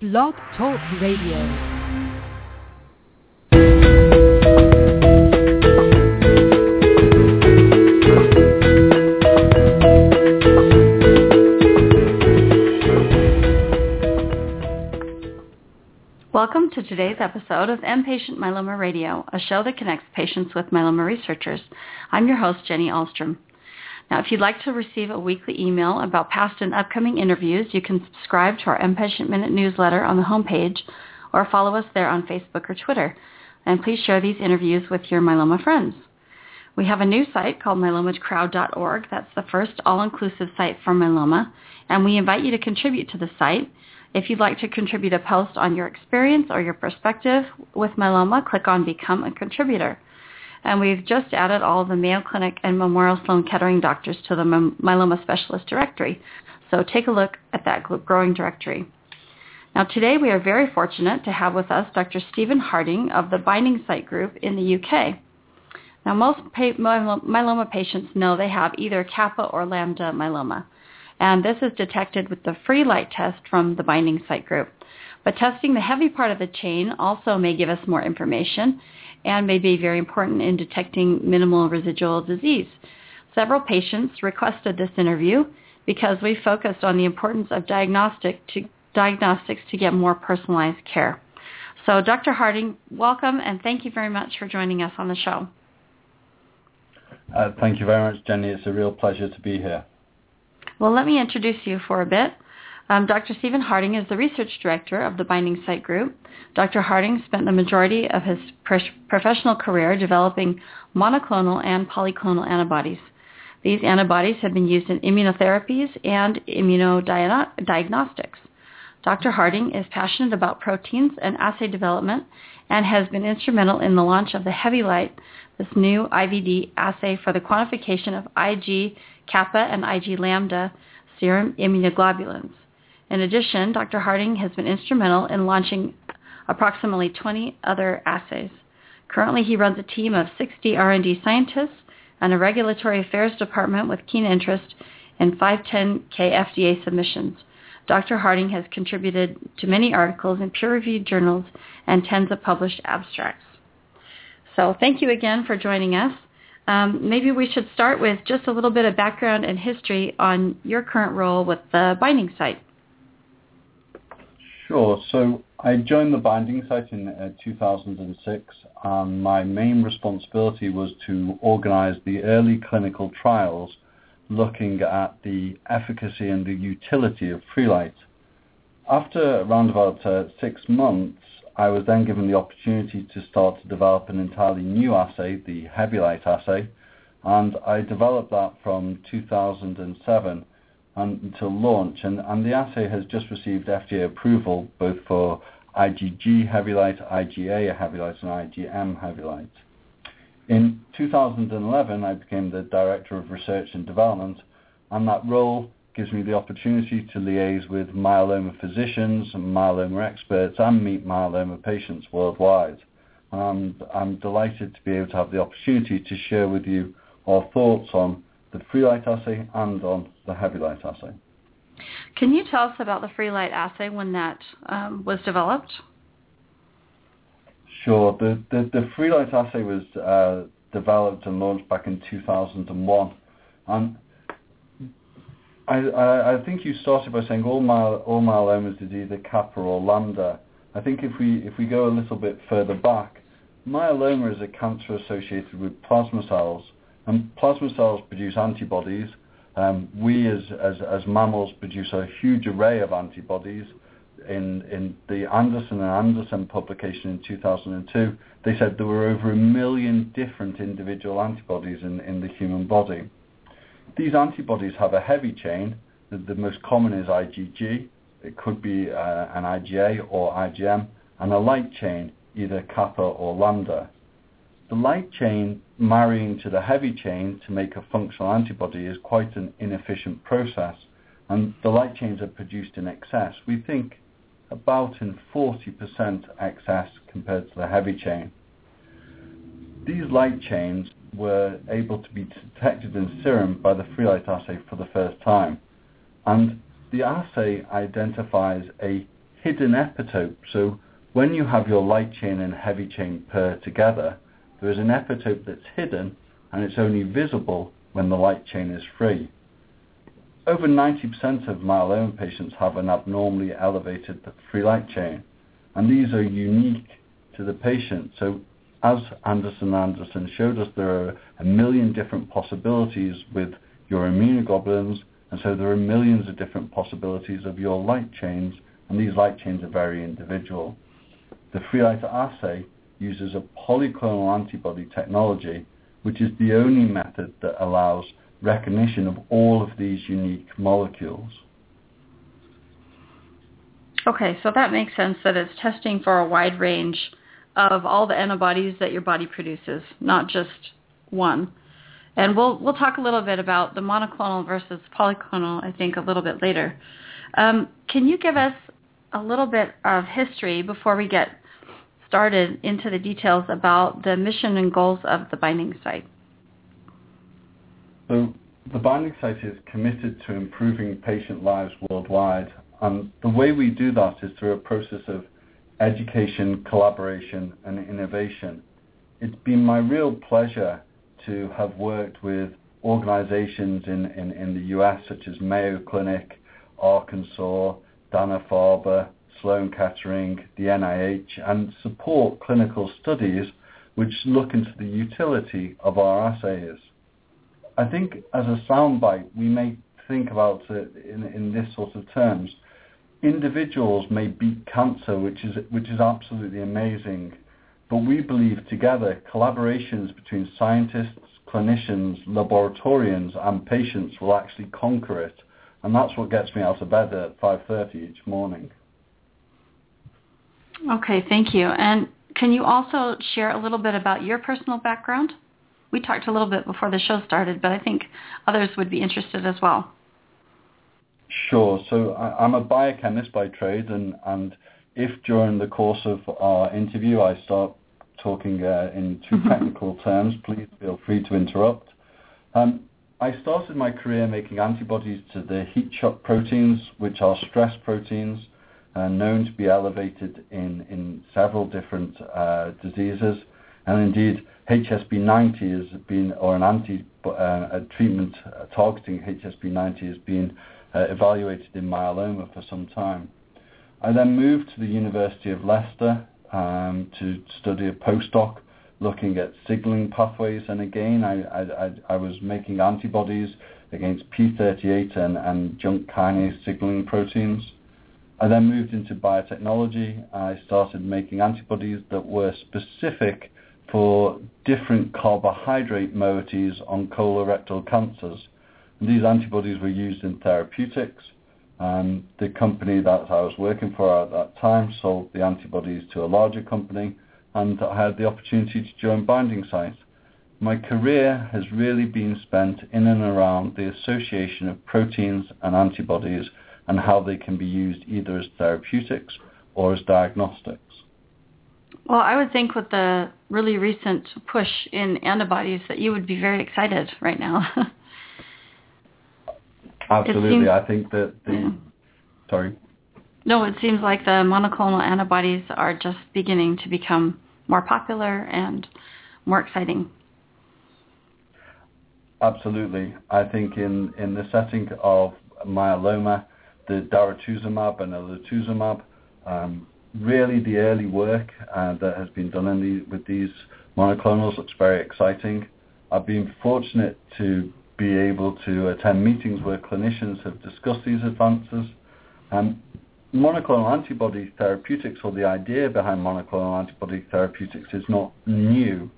Blog Talk Radio. Welcome to today's episode of M-Patient Myeloma Radio, a show that connects patients with myeloma researchers. I'm your host, Jenny Ahlstrom. Now, if you'd like to receive a weekly email about past and upcoming interviews, you can subscribe to our M-Patient Minute newsletter on the homepage or follow us there on Facebook or Twitter. And please share these interviews with your myeloma friends. We have a new site called myelomacrowd.org. That's the first all-inclusive site for myeloma, and we invite you to contribute to the site. If you'd like to contribute a post on your experience or your perspective with myeloma, click on Become a Contributor and we've just added all the Mayo Clinic and Memorial Sloan Kettering doctors to the myeloma specialist directory. So take a look at that growing directory. Now today we are very fortunate to have with us Dr. Stephen Harding of the Binding Site Group in the UK. Now most myeloma patients know they have either kappa or lambda myeloma, and this is detected with the Freelite test from the Binding Site Group. But testing the heavy part of the chain also may give us more information and may be very important in detecting minimal residual disease. Several patients requested this interview because we focused on the importance of diagnostic to, diagnostics to get more personalized care. So Dr. Harding, welcome and thank you very much for joining us on the show. Uh, thank you very much, Jenny. It's a real pleasure to be here. Well, let me introduce you for a bit. Um, Dr. Stephen Harding is the research director of the Binding Site Group. Dr. Harding spent the majority of his professional career developing monoclonal and polyclonal antibodies. These antibodies have been used in immunotherapies and immunodiagnostics. Dr. Harding is passionate about proteins and assay development and has been instrumental in the launch of the Hevylite, this new IVD assay for the quantification of Ig kappa and Ig lambda serum immunoglobulins. In addition, Dr. Harding has been instrumental in launching approximately 20 other assays. Currently, he runs a team of 60 R&D scientists and a regulatory affairs department with keen interest in 510K FDA submissions. Dr. Harding has contributed to many articles in peer-reviewed journals and tens of published abstracts. So thank you again for joining us. Um, maybe we should start with just a little bit of background and history on your current role with the binding site. Sure. So I joined the binding site in uh, 2006 and my main responsibility was to organize the early clinical trials looking at the efficacy and the utility of Freelite. After around about uh, six months, I was then given the opportunity to start to develop an entirely new assay, the Hevylite assay, and I developed that from 2007 Um, until launch. And, the assay has just received FDA approval both for IgG Hevylite, IgA Hevylite, and IgM Hevylite. In 2011, I became the Director of Research and Development, and that role gives me the opportunity to liaise with myeloma physicians and myeloma experts and meet myeloma patients worldwide. And I'm delighted to be able to have the opportunity to share with you our thoughts on the Freelite assay and on the Hevylite assay. Can you tell us about the Freelite assay when that um, was developed? Sure. The, the, the Freelite assay was uh, developed and launched back in 2001. And I, I, I, think you started by saying all, my, all myelomas is either kappa or lambda. I think if we, if we go a little bit further back, myeloma is a cancer associated with plasma cells and plasma cells produce antibodies. Um, we as, mammals produce a huge array of antibodies. In, the Anderson and Anderson publication in 2002, they said there were over a million different individual antibodies in, the human body. These antibodies have a heavy chain. The, the most common is IgG. It could be uh, an IgA or IgM, and a light chain, either kappa or lambda. The light chain marrying to the heavy chain to make a functional antibody is quite an inefficient process and the light chains are produced in excess. We think about in 40% excess compared to the heavy chain. These light chains were able to be detected in serum by the Freelite assay for the first time and the assay identifies a hidden epitope. So when you have your light chain and heavy chain pair together, there is an epitope that's hidden and it's only visible when the light chain is free. Over 90% of myeloma patients have an abnormally elevated free light chain, and these are unique to the patient. So as Anderson Anderson showed us, there are a million different possibilities with your immunoglobulins, and so there are millions of different possibilities of your light chains, and these light chains are very individual. The Freelite assay uses a polyclonal antibody technology, which is the only method that allows recognition of all of these unique molecules. Okay, so that makes sense that it's testing for a wide range of all the antibodies that your body produces, not just one. And we'll we'll talk a little bit about the monoclonal versus polyclonal, I think, a little bit later. Um, can you give us a little bit of history before we get started into the details about the mission and goals of the binding site? So the Binding Site is committed to improving patient lives worldwide, and the way we do that is through a process of education, collaboration, and innovation. It's been my real pleasure to have worked with organizations in, in, in the US such as Mayo Clinic, Arkansas, Dana-Farber, Sloan Kettering, the NIH, and support clinical studies which look into the utility of our assays. I think as a soundbite, we may think about it in, in this sort of terms. Individuals may beat cancer, which is which is absolutely amazing, but we believe together collaborations between scientists, clinicians, laboratorians, and patients will actually conquer it, and that's what gets me out of bed at 5:30 each morning. Okay, thank you. And can you also share a little bit about your personal background? we talked a little bit before the show started, but I think others would be interested as well. Sure. So I, am a biochemist by trade, and, and if during the course of our interview I start talking uh, in too mm-hmm. technical terms, please feel free to interrupt. Um, I started my career making antibodies to the heat shock proteins, which are stress proteins, known to be elevated in, in several different uh, diseases. And indeed, HSP90 has been, or an anti uh, a treatment uh, targeting HSP90 has been uh, evaluated in myeloma for some time. I then moved to the University of Leicester um, to study a postdoc looking at signaling pathways, and again, I, I, I was making antibodies against P38 and, and JNK kinase signaling proteins. I then moved into biotechnology. I started making antibodies that were specific for different carbohydrate moieties on colorectal cancers. And these antibodies were used in therapeutics. And the company that I was working for at that time sold the antibodies to a larger company, and I had the opportunity to join Binding Site. My career has really been spent in and around the association of proteins and antibodies and how they can be used either as therapeutics or as diagnostics. Well, I would think with the really recent push in antibodies that you would be very excited right now. Absolutely. Seems, I think that the... Yeah. Sorry. No, it seems like the monoclonal antibodies are just beginning to become more popular and more exciting. Absolutely. I think in, in the setting of myeloma, the daratumumab and elotuzumab um, really the early work uh, that has been done the, with these monoclonals looks very exciting. I've been fortunate to be able to attend meetings where clinicians have discussed these advances. Um, monoclonal antibody therapeutics, or the idea behind monoclonal antibody therapeutics, is not new.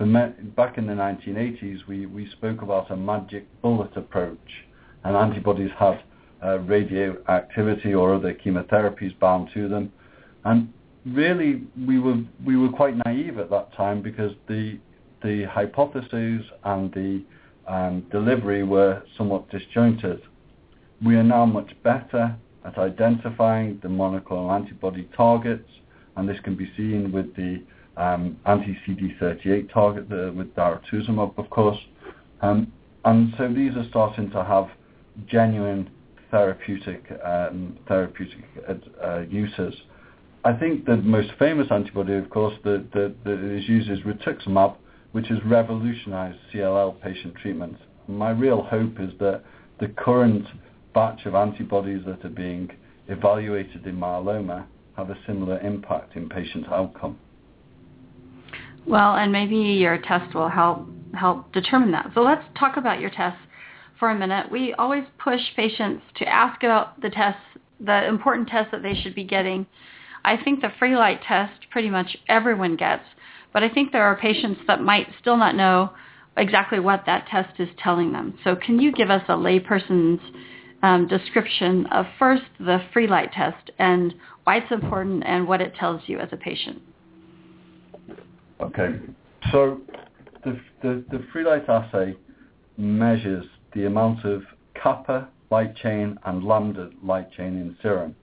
Me- back in the 1980s, we, we spoke about a magic bullet approach, and antibodies have uh, radioactivity or other chemotherapies bound to them. And really, we were we were quite naive at that time because the the hypotheses and the um, delivery were somewhat disjointed. We are now much better at identifying the monoclonal antibody targets, and this can be seen with the um, anti-CD38 target the, with daratumumab, of course. Um, and so these are starting to have genuine therapeutic um, therapeutic uh, uses. I think the most famous antibody, of course, that, that, that is used is rituximab, which has revolutionized CLL patient treatment. My real hope is that the current batch of antibodies that are being evaluated in myeloma have a similar impact in patient outcome. Well, and maybe your test will help help determine that. So let's talk about your test for a minute. We always push patients to ask about the tests, the important tests that they should be getting. I think the Freelite test pretty much everyone gets, but I think there are patients that might still not know exactly what that test is telling them. So can you give us a layperson's um, description of first the Freelite test and why it's important and what it tells you as a patient? Okay. So the, the, the Freelite assay measures the amount of kappa light chain and lambda light chain in serum.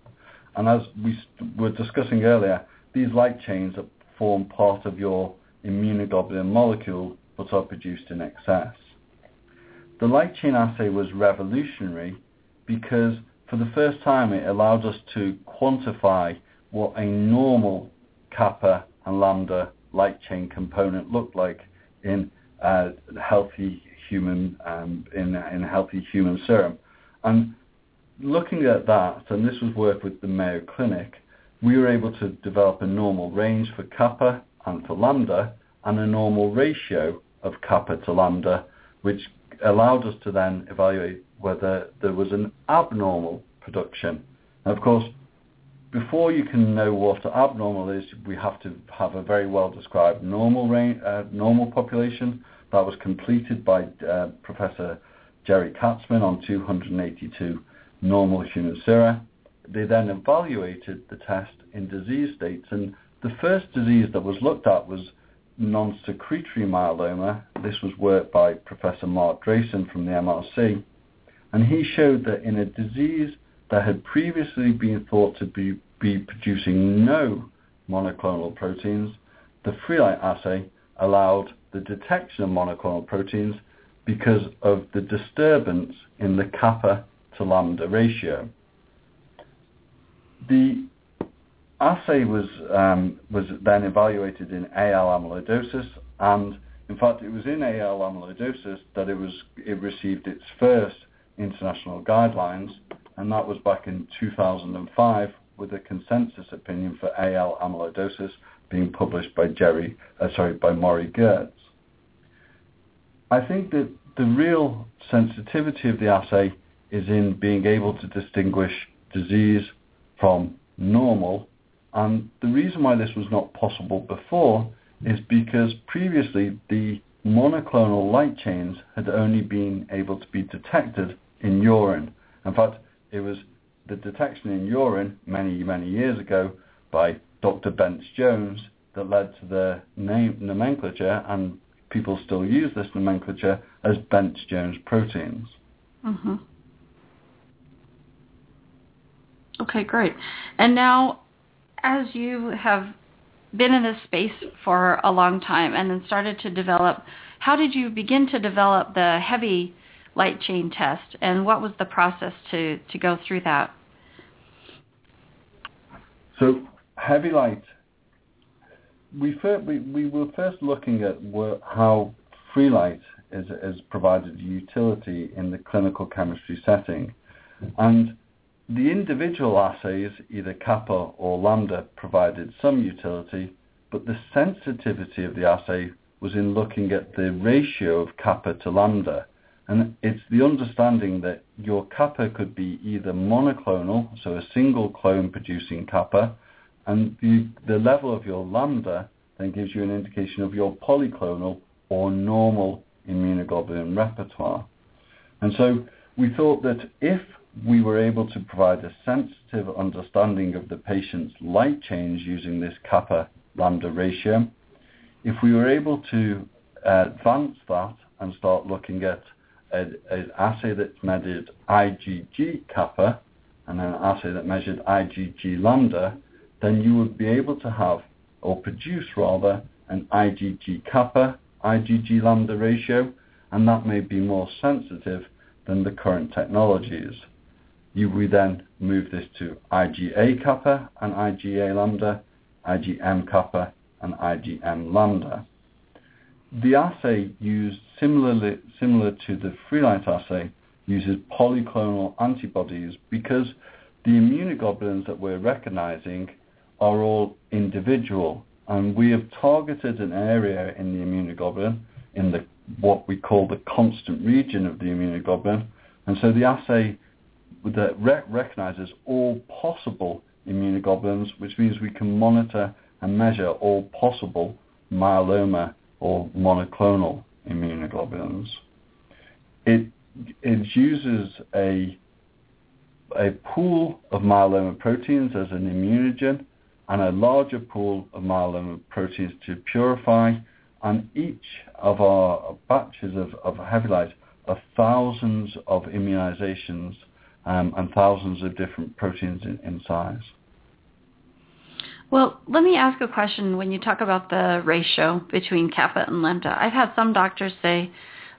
And as we were discussing earlier, these light chains form part of your immunoglobulin molecule but are produced in excess. The light chain assay was revolutionary because for the first time it allowed us to quantify what a normal kappa and lambda light chain component looked like in uh, healthy human um, in in healthy human serum. And looking at that, and this was work with the Mayo Clinic, we were able to develop a normal range for kappa and for lambda, and a normal ratio of kappa to lambda, which allowed us to then evaluate whether there was an abnormal production. And of course, before you can know what abnormal is, we have to have a very well described normal range, uh, normal population. That was completed by uh, Professor Jerry Katzman on 282 normal human sera. They then evaluated the test in disease states, and the first disease that was looked at was non-secretory myeloma. This was work by Professor Mark Drayson from the MRC, and he showed that in a disease that had previously been thought to be, be producing no monoclonal proteins, the Freelite assay allowed the detection of monoclonal proteins because of the disturbance in the kappa to lambda ratio. The assay was um, was then evaluated in AL amyloidosis, and in fact, it was in AL amyloidosis that it was it received its first international guidelines, and that was back in 2005 with a consensus opinion for AL amyloidosis being published by Jerry, uh, sorry, by Morie Gertz. I think that the real sensitivity of the assay is in being able to distinguish disease from normal. And the reason why this was not possible before is because previously the monoclonal light chains had only been able to be detected in urine. In fact, it was the detection in urine many, many years ago by Dr. Bence Jones that led to the name nomenclature, and people still use this nomenclature as Bence Jones proteins. Mm-hmm. Okay, great. And now, as you have been in this space for a long time and then started to develop, how did you begin to develop the heavy light chain test, and what was the process to, to go through that? So Hevylite, we, we, we were first looking at how Freelite is, is provided utility in the clinical chemistry setting. And the individual assays, either kappa or lambda, provided some utility, but the sensitivity of the assay was in looking at the ratio of kappa to lambda. And it's the understanding that your kappa could be either monoclonal, so a single clone producing kappa, and the, the level of your lambda then gives you an indication of your polyclonal or normal immunoglobulin repertoire. And so we thought that if we were able to provide a sensitive understanding of the patient's light change using this kappa lambda ratio, if we were able to advance that and start looking at an assay that measured IgG kappa and an assay that measured IgG lambda, then you would be able to have, or produce rather, an IgG kappa, IgG lambda ratio, and that may be more sensitive than the current technologies. you would then move this to IgA kappa and IgA lambda, IgM kappa and IgM lambda. The assay used similarly similar to the Freelite assay uses polyclonal antibodies because the immunoglobulins that we're recognizing are all individual and we have targeted an area in the immunoglobulin in the what we call the constant region of the immunoglobulin and so the assay that rec- recognizes all possible immunoglobulins which means we can monitor and measure all possible myeloma or monoclonal immunoglobulins. It, it uses a, a pool of myeloma proteins as an immunogen and a larger pool of myeloma proteins to purify and each of our batches of, of Hevylite are thousands of immunizations um, and thousands of different proteins in, in size. Well, let me ask a question when you talk about the ratio between kappa and lambda. I've had some doctors say,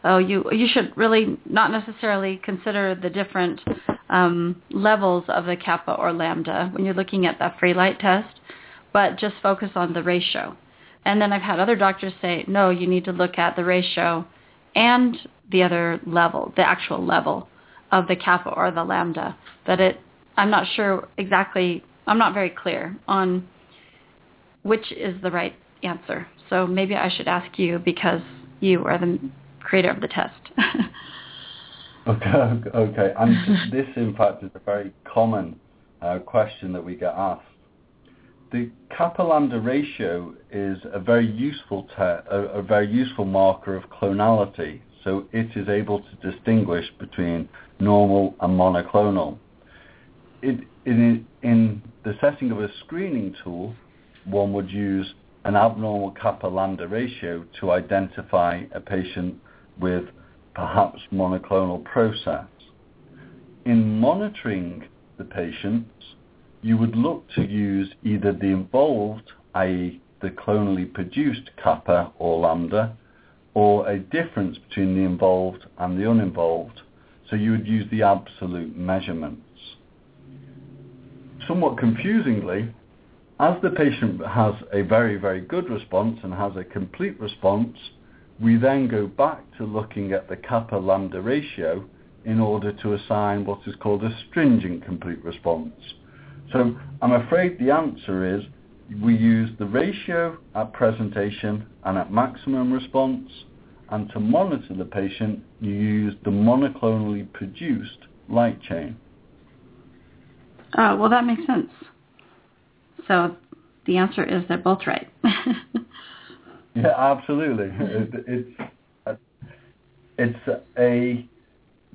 oh, you, you should really not necessarily consider the different um, levels of the kappa or lambda when you're looking at that Freelite test, but just focus on the ratio. And then I've had other doctors say, no, you need to look at the ratio and the other level, the actual level of the kappa or the lambda. That it, I'm not sure exactly, I'm not very clear on which is the right answer. So maybe I should ask you because you are the creator of the test. okay, okay. And this, in fact, is a very common uh, question that we get asked. The kappa lambda ratio is a very useful a, a very useful marker of clonality. So it is able to distinguish between normal and monoclonal. It, in, in the setting of a screening tool, one would use an abnormal kappa lambda ratio to identify a patient with perhaps monoclonal process. In monitoring the patients, you would look to use either the involved, i.e. the clonally produced kappa or lambda, or a difference between the involved and the uninvolved. So you would use the absolute measurements. Somewhat confusingly, as the patient has a very, very good response and has a complete response, we then go back to looking at the kappa lambda ratio in order to assign what is called a stringent complete response. So I'm afraid the answer is we use the ratio at presentation and at maximum response, and to monitor the patient, you use the monoclonally produced light chain. Oh, well, that makes sense. So the answer is they're both right. yeah, absolutely. It, it's it's a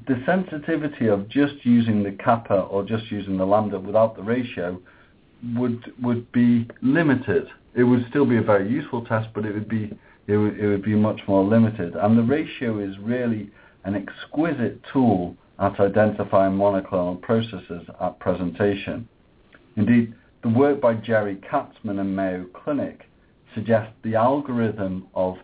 the sensitivity of just using the kappa or just using the lambda without the ratio would would be limited. It would still be a very useful test, but it would be it would, it would be much more limited. And the ratio is really an exquisite tool at identifying monoclonal processes at presentation. Indeed, the work by Jerry Katzman and Mayo Clinic suggests the algorithm of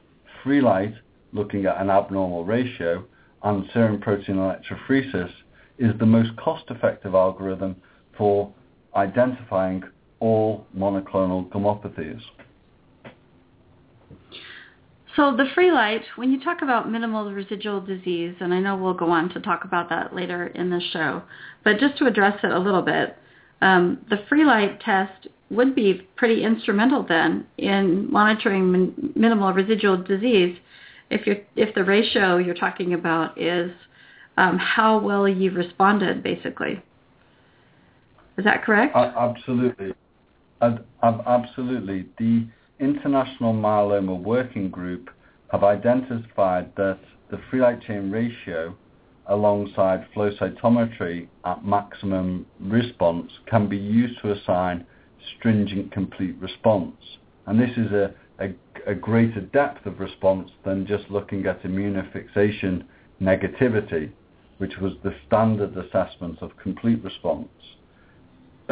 Freelite, looking at an abnormal ratio, and serum protein electrophoresis is the most cost-effective algorithm for identifying all monoclonal gammopathies. So the Freelite, when you talk about minimal residual disease, and I know we'll go on to talk about that later in the show, but just to address it a little bit, um, the Freelite test would be pretty instrumental then in monitoring min- minimal residual disease if you if the ratio you're talking about is um, how well you've responded basically. Is that correct? Uh, absolutely. Uh, absolutely. The international myeloma working group have identified that the free light chain ratio alongside flow cytometry at maximum response can be used to assign stringent complete response. And this is a, a, a greater depth of response than just looking at immunofixation negativity, which was the standard assessment of complete response.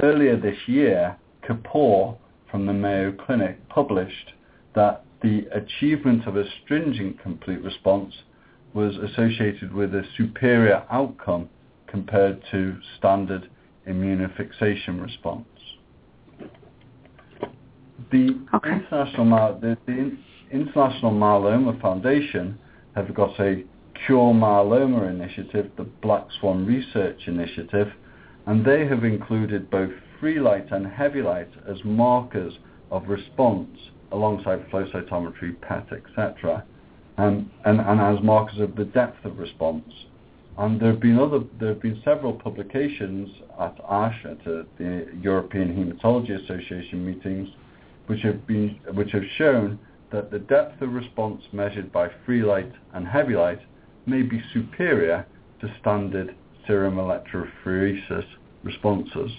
Earlier this year, Kapoor from the Mayo Clinic published that the achievement of a stringent complete response was associated with a superior outcome compared to standard immunofixation response. The, Okay. International, the, the International Myeloma Foundation have got a Cure Myeloma initiative, the Black Swan Research Initiative, and they have included both Freelite and Hevylite as markers of response alongside flow cytometry, PET, etc., um, and, and as markers of the depth of response. And there have been other, there have been several publications at ASH, at uh, the European Hematology Association meetings, which have been, which have shown that the depth of response measured by Freelite and Hevylite may be superior to standard serum electrophoresis responses.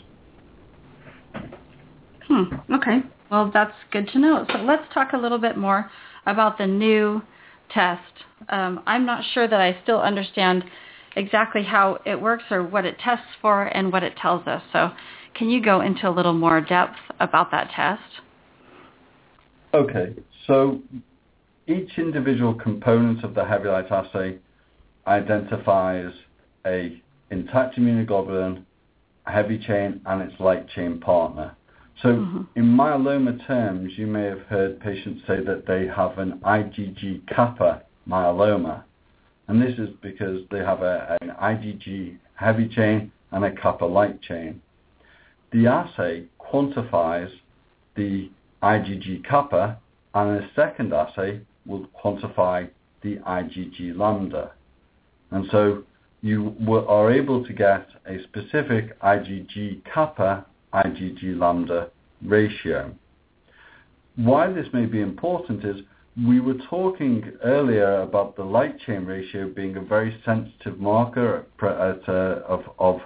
Hmm. Okay. Well, that's good to know. So let's talk a little bit more about the new test. Um, I'm not sure that I still understand exactly how it works or what it tests for and what it tells us. So can you go into a little more depth about that test? Okay, so each individual component of the Hevylite assay identifies a intact immunoglobulin, a heavy chain, and its light chain partner. So Mhm. in myeloma terms, you may have heard patients say that they have an IgG kappa myeloma. And this is because they have a, an IgG heavy chain and a kappa light chain. The assay quantifies the IgG kappa and a second assay will quantify the IgG lambda. And so you are able to get a specific IgG kappa IgG lambda ratio. Why this may be important is we were talking earlier about the light chain ratio being a very sensitive marker at, at, uh, of, of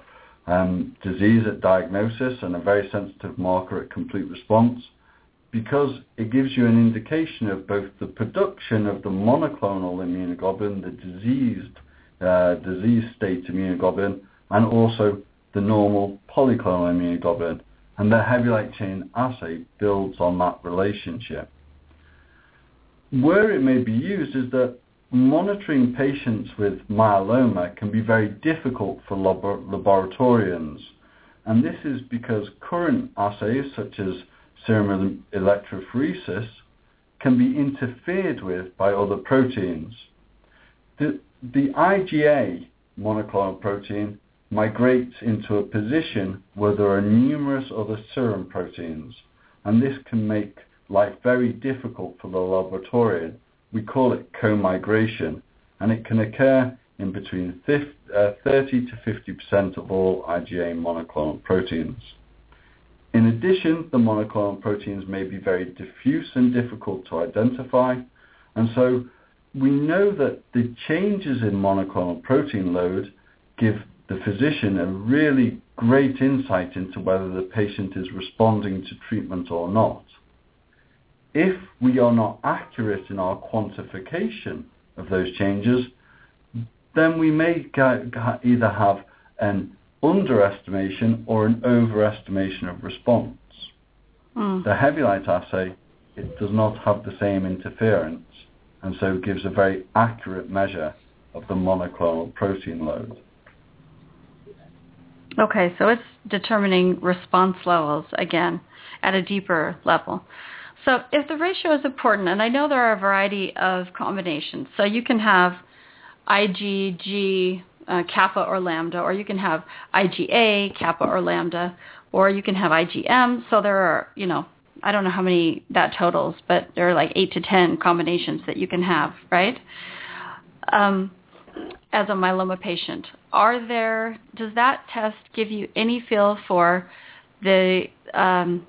um, disease at diagnosis and a very sensitive marker at complete response because it gives you an indication of both the production of the monoclonal immunoglobulin, the diseased uh, disease state immunoglobulin, and also the normal polyclonal immunoglobulin. And the heavy light chain assay builds on that relationship. Where it may be used is that monitoring patients with myeloma can be very difficult for labo- laboratorians. And this is because current assays, such as serum electrophoresis, can be interfered with by other proteins. The, the IgA monoclonal protein migrates into a position where there are numerous other serum proteins, and this can make life very difficult for the laboratorian. We call it co-migration, and it can occur in between 50, uh, 30 to 50% of all IgA monoclonal proteins. In addition, the monoclonal proteins may be very diffuse and difficult to identify, and so we know that the changes in monoclonal protein load give the physician a really great insight into whether the patient is responding to treatment or not. If we are not accurate in our quantification of those changes, then we may either have an underestimation or an overestimation of response. Mm. The Hevylite assay, it does not have the same interference and so gives a very accurate measure of the monoclonal protein load. Okay, so it's determining response levels again at a deeper level. So if the ratio is important, and I know there are a variety of combinations, so you can have IgG uh, kappa or lambda, or you can have IgA kappa or lambda, or you can have IgM. So there are, you know, I don't know how many that totals, but there are like eight to ten combinations that you can have, right? Um, as a myeloma patient, are there? Does that test give you any feel for the um,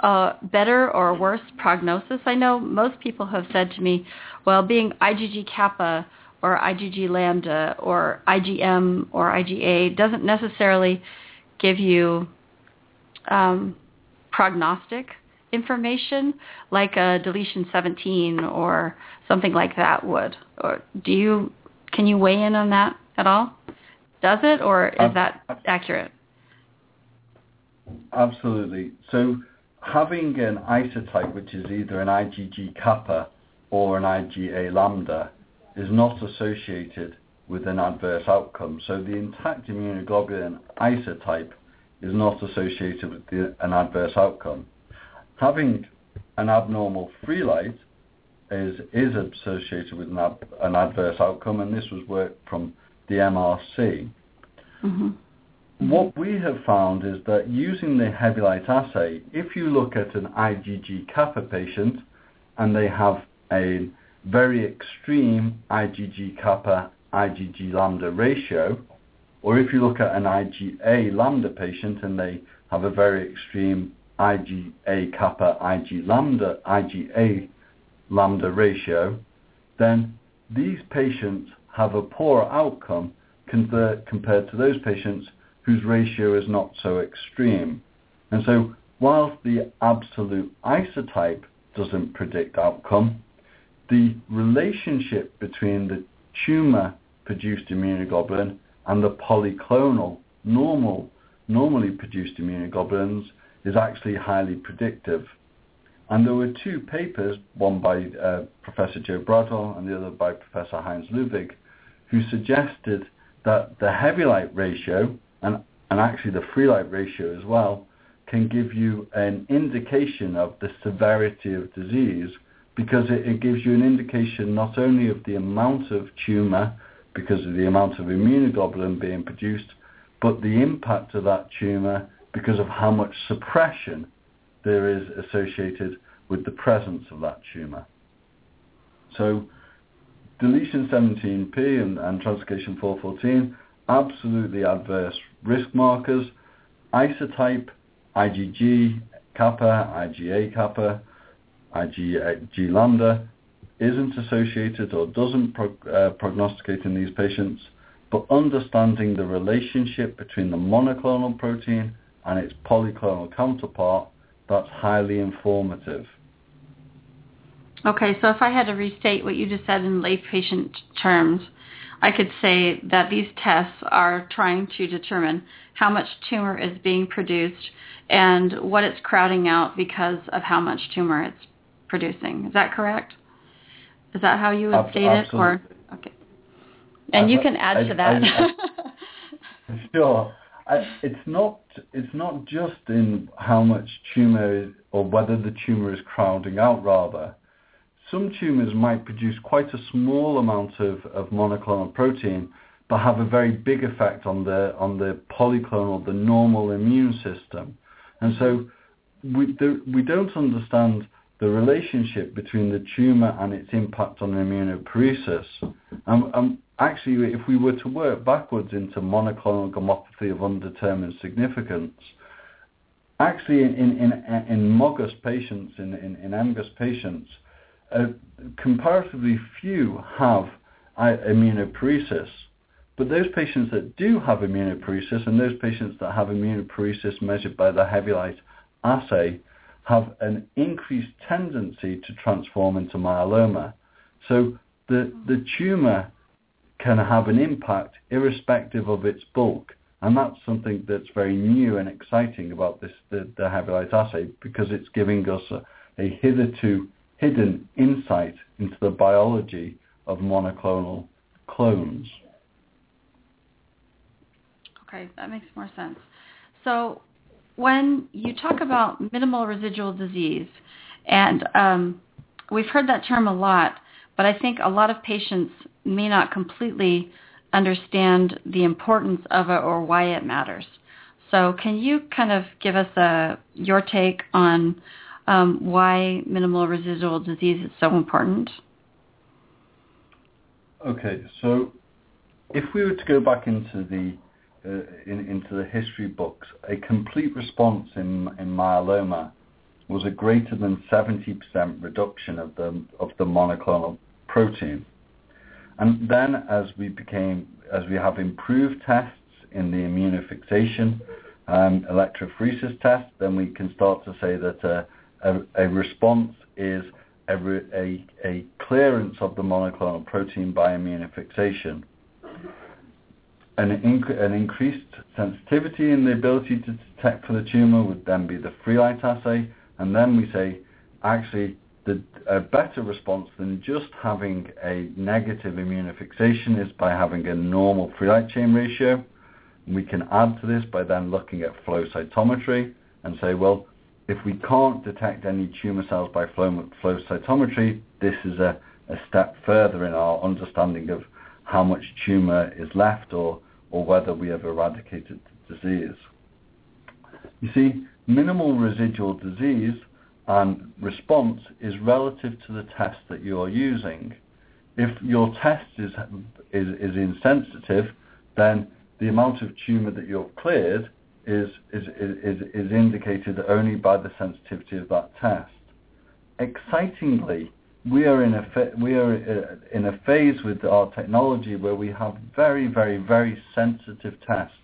uh, better or worse prognosis? I know most people have said to me, well, being IgG kappa or IgG lambda or IgM or IgA doesn't necessarily give you um, prognostic information like a deletion 17 or something like that would. Or do you can you weigh in on that at all? Does it or is Um, that accurate? Absolutely. So having an isotype which is either an IgG kappa or an IgA lambda is not associated with an adverse outcome. So the intact immunoglobulin isotype is not associated with the, an adverse outcome. Having an abnormal Freelite is is associated with an, ab, an adverse outcome, and this was work from the MRC. Mm-hmm. What we have found is that using the Hevylite assay, if you look at an IgG kappa patient and they have a very extreme IgG kappa IgG lambda ratio, or if you look at an IgA lambda patient and they have a very extreme IgA kappa Ig lambda IgA lambda ratio, then these patients have a poor outcome compared to those patients whose ratio is not so extreme. And so whilst the absolute isotype doesn't predict outcome, the relationship between the tumor-produced immunoglobulin and the polyclonal normal, normally produced immunoglobulins is actually highly predictive. And there were two papers, one by uh, Professor Joe Bradwell and the other by Professor Heinz Ludwig, who suggested that the Hevylite ratio and, and actually the Freelite ratio as well can give you an indication of the severity of disease because it, gives you an indication not only of the amount of tumor because of the amount of immunoglobulin being produced, but the impact of that tumor because of how much suppression there is associated with the presence of that tumor. So deletion 17p and, and translocation 414 absolutely adverse risk markers. Isotype, IgG kappa, IgA kappa, IgG lambda isn't associated or doesn't uh, prognosticate in these patients, but understanding the relationship between the monoclonal protein and its polyclonal counterpart, that's highly informative. Okay, so if I had to restate what you just said in lay patient terms, I could say that these tests are trying to determine how much tumor is being produced and what it's crowding out because of how much tumor it's producing. Is that correct? Is that how you would Ab- state absolutely. it? Or okay. And I, you can add I, to that. I, sure. it's not it's not just in how much tumor or whether the tumor is crowding out rather some tumours might produce quite a small amount of, of monoclonal protein, but have a very big effect on the on the polyclonal, the normal immune system. And so we do, we don't understand the relationship between the tumour and its impact on immunopoiesis. And, actually, if we were to work backwards into monoclonal gammopathy of undetermined significance, actually in in in, in MOGUS patients, in, in, in MGUS patients, uh, comparatively few have immunopoiesis. But those patients that do have immunopoiesis and those patients that have immunopoiesis measured by the Hevylite assay have an increased tendency to transform into myeloma. So the, the tumor can have an impact irrespective of its bulk. And that's something that's very new and exciting about this the, the Hevylite assay because it's giving us a, a hitherto hidden insight into the biology of monoclonal clones. Okay, that makes more sense. So when you talk about minimal residual disease, and um, we've heard that term a lot, but I think a lot of patients may not completely understand the importance of it or why it matters. So can you kind of give us a, your take on um, why minimal residual disease is so important? Okay, so if we were to go back into the uh, in, into the history books, a complete response in in myeloma was a greater than 70% reduction of the of the monoclonal protein. And then as we became as we have improved tests in the immunofixation um, electrophoresis test, then we can start to say that uh, a, a response is a, a, a, clearance of the monoclonal protein by immunofixation. An, inc- an increased sensitivity in the ability to detect for the tumor would then be the Freelite assay, and then we say, actually, the, a better response than just having a negative immunofixation is by having a normal free light chain ratio. We can add to this by then looking at flow cytometry and say, well, if we can't detect any tumor cells by flow, flow cytometry, this is a, a step further in our understanding of how much tumor is left or, or whether we have eradicated the disease. You see, minimal residual disease and response is relative to the test that you're using. If your test is, is, is insensitive, then the amount of tumor that you've cleared is, is, is, is indicated only by the sensitivity of that test. Excitingly, we are in a fa- we are uh, in a phase with our technology where we have very very very sensitive tests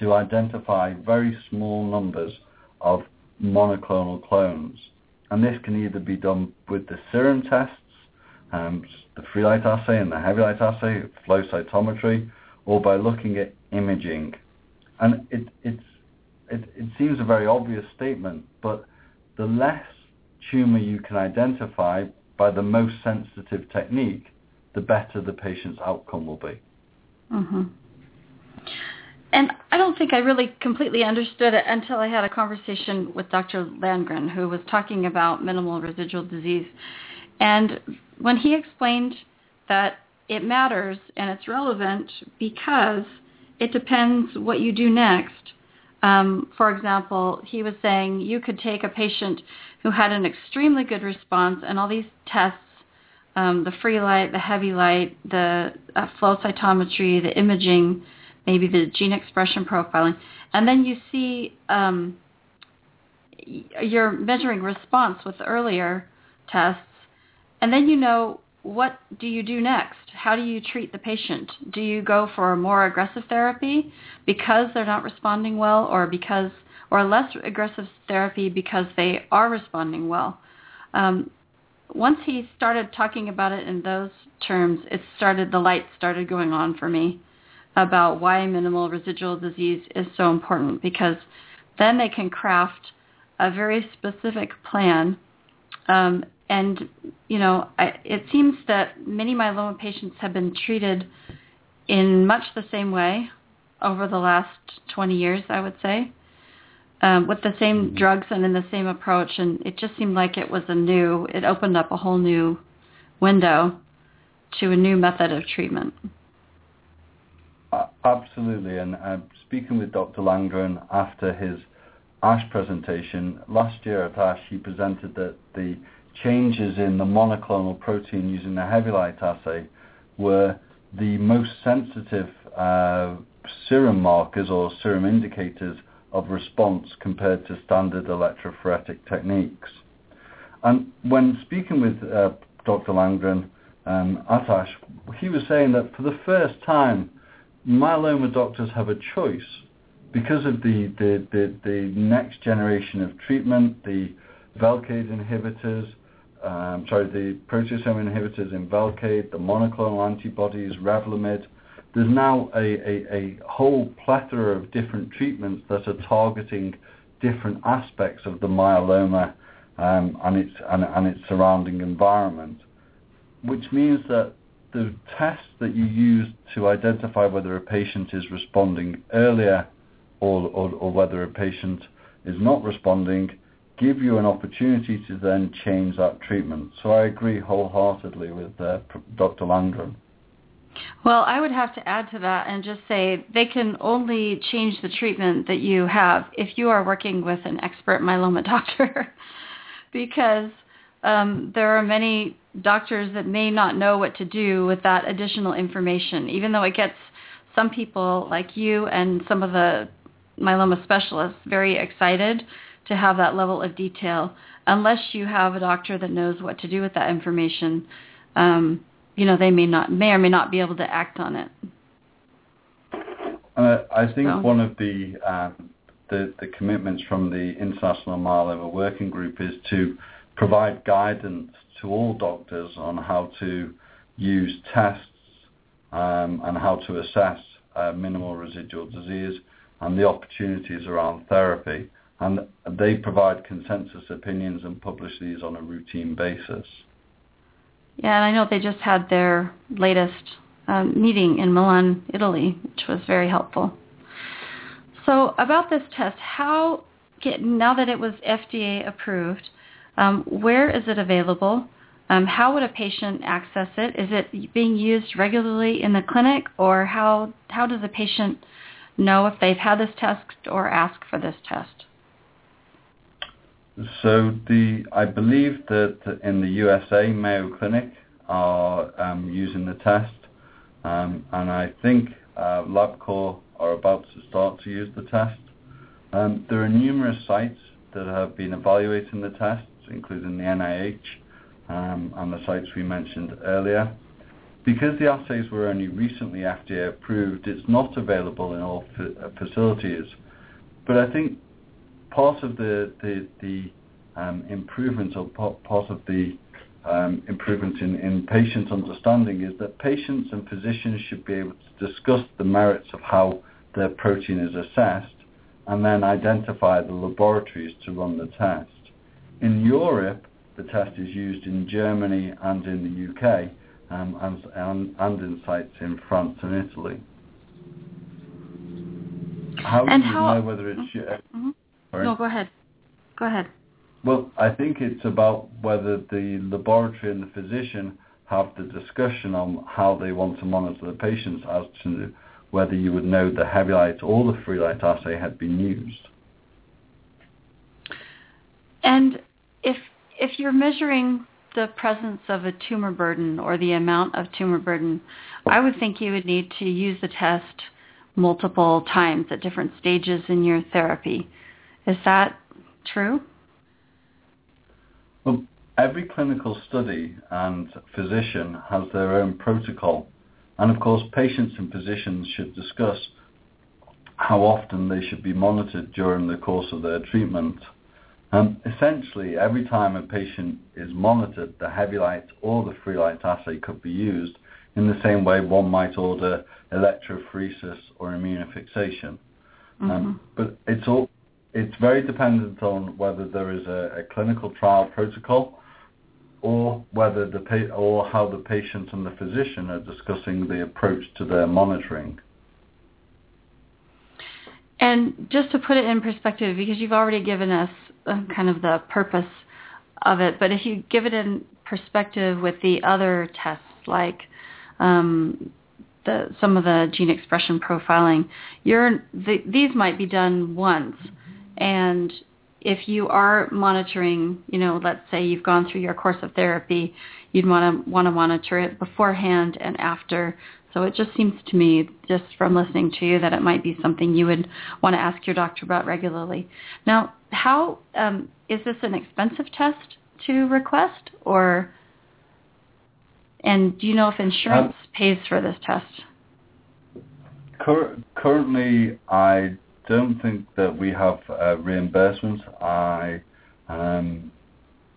to identify very small numbers of monoclonal clones, and this can either be done with the serum tests, um, the Freelite assay and the Hevylite assay, flow cytometry, or by looking at imaging. And it, it, it seems a very obvious statement, but the less tumor you can identify by the most sensitive technique, the better the patient's outcome will be. Mm-hmm. And I don't think I really completely understood it until I had a conversation with Dr. Landgren, who was talking about minimal residual disease. And when he explained that it matters and it's relevant because it depends what you do next. Um, for example, he was saying you could take a patient who had an extremely good response and all these tests, um, the Freelite, the Hevylite, the uh, flow cytometry, the imaging, maybe the gene expression profiling, and then you see um, you're measuring response with earlier tests, and then you know what do you do next? How do you treat the patient? Do you go for a more aggressive therapy because they're not responding well or because or less aggressive therapy because they are responding well? Um, once he started talking about it in those terms, it started the light started going on for me about why minimal residual disease is so important because then they can craft a very specific plan um, and you know, I, it seems that many myeloma patients have been treated in much the same way over the last 20 years, I would say, um, with the same mm-hmm. drugs and in the same approach. And it just seemed like it was a new, it opened up a whole new window to a new method of treatment. Uh, absolutely. And uh, speaking with Dr. Landgren after his ASH presentation, last year at ASH, he presented that the changes in the monoclonal protein using the Hevylite assay were the most sensitive uh, serum markers or serum indicators of response compared to standard electrophoretic techniques. And when speaking with uh, Dr. Landgren um, at ASH, he was saying that for the first time, myeloma doctors have a choice because of the, the, the, the next generation of treatment, the Velcade inhibitors, sorry, the proteasome inhibitors in Velcade, the monoclonal antibodies, Revlimid. There's now a, whole plethora of different treatments that are targeting different aspects of the myeloma um, and, its, surrounding environment, which means that the tests that you use to identify whether a patient is responding earlier or whether a patient is not responding give you an opportunity to then change that treatment. So I agree wholeheartedly with uh, Dr. Landgren. Well, I would have to add to that and just say they can only change the treatment that you have if you are working with an expert myeloma doctor, because um, there are many doctors that may not know what to do with that additional information, even though it gets some people like you and some of the myeloma specialists very excited to have that level of detail unless you have a doctor that knows what to do with that information. Um, you know, they may not may or may not be able to act on it. Uh, I think so. one of the, um, the the commitments from the International Myeloma Working Group is to provide guidance to all doctors on how to use tests um, and how to assess uh, minimal residual disease and the opportunities around therapy. And they provide consensus opinions and publish these on a routine basis. Yeah, and I know they just had their latest um, meeting in Milan, Italy, which was very helpful. So about this test, how get, now that it was FDA approved, um, where is it available? Um, how would a patient access it? Is it being used regularly in the clinic, or how how does a patient know if they've had this test or ask for this test? So the I believe that in the USA, Mayo Clinic are um, using the test, um, and I think uh, LabCorp are about to start to use the test. Um, there are numerous sites that have been evaluating the tests, including the NIH and the sites we mentioned earlier. Because the assays were only recently FDA approved, it's not available in all fa- facilities. But I think part of the the, the um, improvements or part of the um, improvements in, in patient understanding is that patients and physicians should be able to discuss the merits of how their protein is assessed and then identify the laboratories to run the test. In Europe, the test is used in Germany and in the UK um, and, and, and, in sites in France and Italy. How and do you how, know whether it's... Mm-hmm. No, go ahead. Go ahead. Well, I think it's about whether the laboratory and the physician have the discussion on how they want to monitor the patients as to whether you would know the Hevylite or the Freelite assay had been used. And if if you're measuring the presence of a tumor burden or the amount of tumor burden, I would think you would need to use the test multiple times at different stages in your therapy. Is that true? Well, every clinical study and physician has their own protocol. And of course, patients and physicians should discuss how often they should be monitored during the course of their treatment. Um, essentially, every time a patient is monitored, the Hevylite or the Freelite assay could be used in the same way one might order electrophoresis or immunofixation. Mm-hmm. Um, but it's all it's very dependent on whether there is a, a clinical trial protocol or whether the pa- or how the patient and the physician are discussing the approach to their monitoring. And just to put it in perspective, because you've already given us uh, kind of the purpose of it, but if you give it in perspective with the other tests, like um, the, some of the gene expression profiling, you're, the, these might be done once, and if you are monitoring, you know, let's say you've gone through your course of therapy, you'd want to want to monitor it beforehand and after. So it just seems to me, just from listening to you, that it might be something you would want to ask your doctor about regularly. Now, how um, is this an expensive test to request, or and do you know if insurance um, pays for this test? Cur- currently, I don't think that we have uh, reimbursement. I um,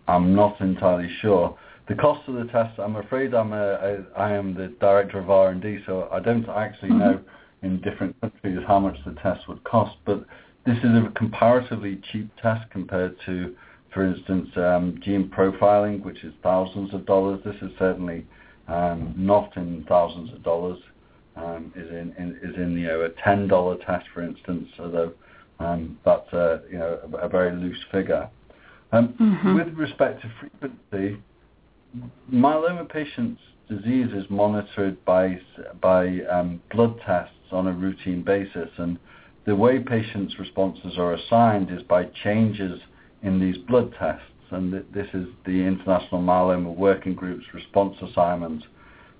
I'm not entirely sure. The cost of the test, I'm afraid I'm a, a, I am the director of R&D, so I don't actually mm-hmm. know in different countries how much the test would cost. But this is a comparatively cheap test compared to, for instance, um, gene profiling, which is thousands of dollars. This is certainly um, not in thousands of dollars um, is in, in, is in you know a ten dollar test, for instance, although um, that's a you know a, a very loose figure. Um, mm-hmm. With respect to frequency, myeloma patients' disease is monitored by by um, blood tests on a routine basis, and the way patients' responses are assigned is by changes in these blood tests. And th- this is the International Myeloma Working Group's response assignment.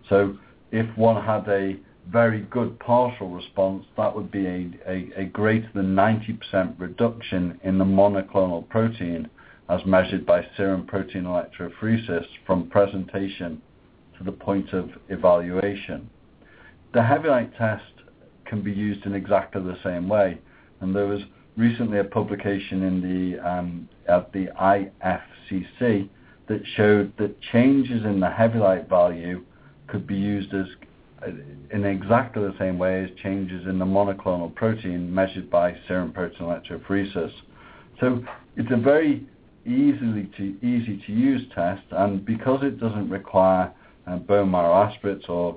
So if one had a very good partial response, that would be a, a, a greater than 90% reduction in the monoclonal protein as measured by serum protein electrophoresis from presentation to the point of evaluation. The Hevylite test can be used in exactly the same way, and there was recently a publication in the um, at the IFCC that showed that changes in the Hevylite value could be used as in exactly the same way as changes in the monoclonal protein measured by serum protein electrophoresis. So it's a very easily easy to use test, and because it doesn't require uh, bone marrow aspirates or,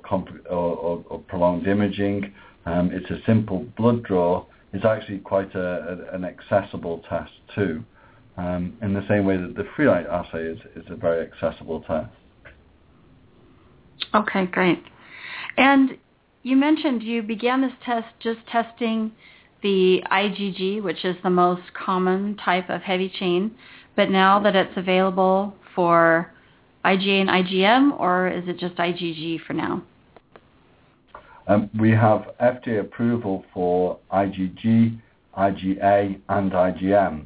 prolonged imaging, um, it's a simple blood draw. It's actually quite an accessible test too, um, in the same way that the Freelite assay is, is a very accessible test. Okay, great. And you mentioned you began this test just testing the IgG, which is the most common type of heavy chain, but now that it's available for IgA and IgM, or is it just IgG for now? Um, we have FDA approval for IgG, IgA, and IgM.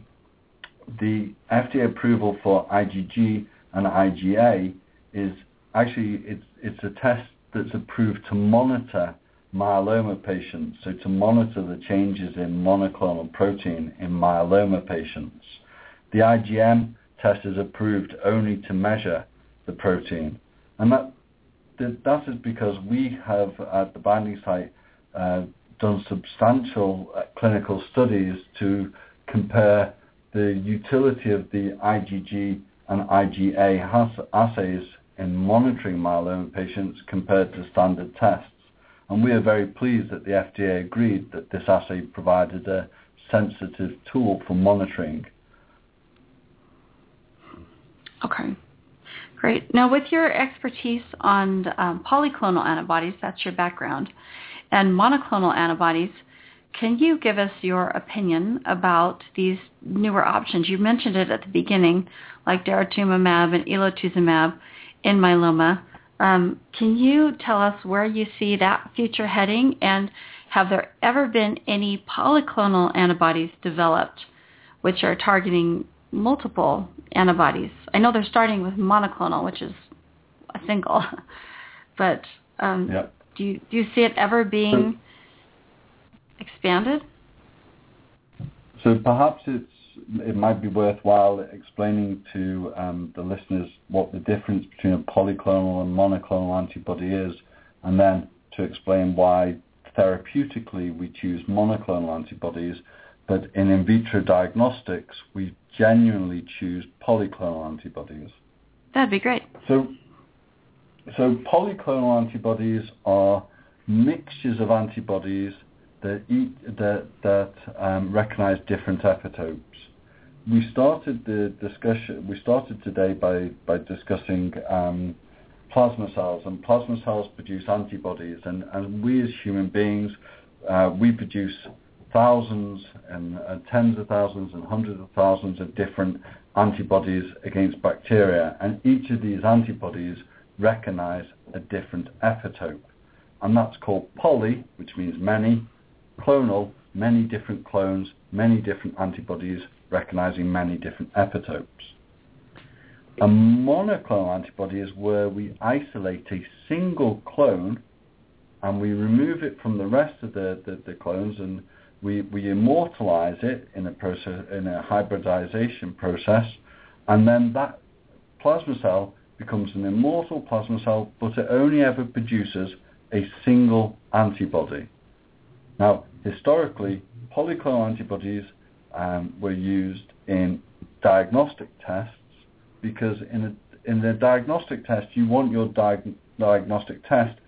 The FDA approval for IgG and IgA is actually it's it's a test that's approved to monitor myeloma patients, so to monitor the changes in monoclonal protein in myeloma patients. The IgM test is approved only to measure the protein, and that that is because we have at the binding site uh, done substantial uh, clinical studies to compare the utility of the IgG and IgA assays in monitoring myeloma patients compared to standard tests. And we are very pleased that the FDA agreed that this assay provided a sensitive tool for monitoring. Okay. Great. Now, with your expertise on um, polyclonal antibodies, that's your background, and monoclonal antibodies, can you give us your opinion about these newer options? You mentioned it at the beginning, like daratumumab and elotuzumab in myeloma. Um, can you tell us where you see that future heading, and have there ever been any polyclonal antibodies developed which are targeting multiple antibodies? I know they're starting with monoclonal, which is a single, but um, yep. do you do you see it ever being so, expanded? So perhaps it's it might be worthwhile explaining to um, the listeners what the difference between a polyclonal and monoclonal antibody is, and then to explain why therapeutically we choose monoclonal antibodies, but in in vitro diagnostics we genuinely choose polyclonal antibodies. That'd be great. So, so polyclonal antibodies are mixtures of antibodies that eat, that that um, recognize different epitopes we started the discussion. We started today by by discussing um, plasma cells, and plasma cells produce antibodies, and, and we as human beings, uh, we produce thousands and uh, tens of thousands and hundreds of thousands of different antibodies against bacteria, and each of these antibodies recognize a different epitope, and that's called poly, which means many, clonal, many different clones, many different antibodies recognizing many different epitopes. A monoclonal antibody is where we isolate a single clone and we remove it from the rest of the, the, the clones and we, we immortalize it in a process in a hybridization process and then that plasma cell becomes an immortal plasma cell but it only ever produces a single antibody. Now historically polyclonal antibodies um, were used in diagnostic tests because in a, in the diagnostic test you want your diag- diagnostic test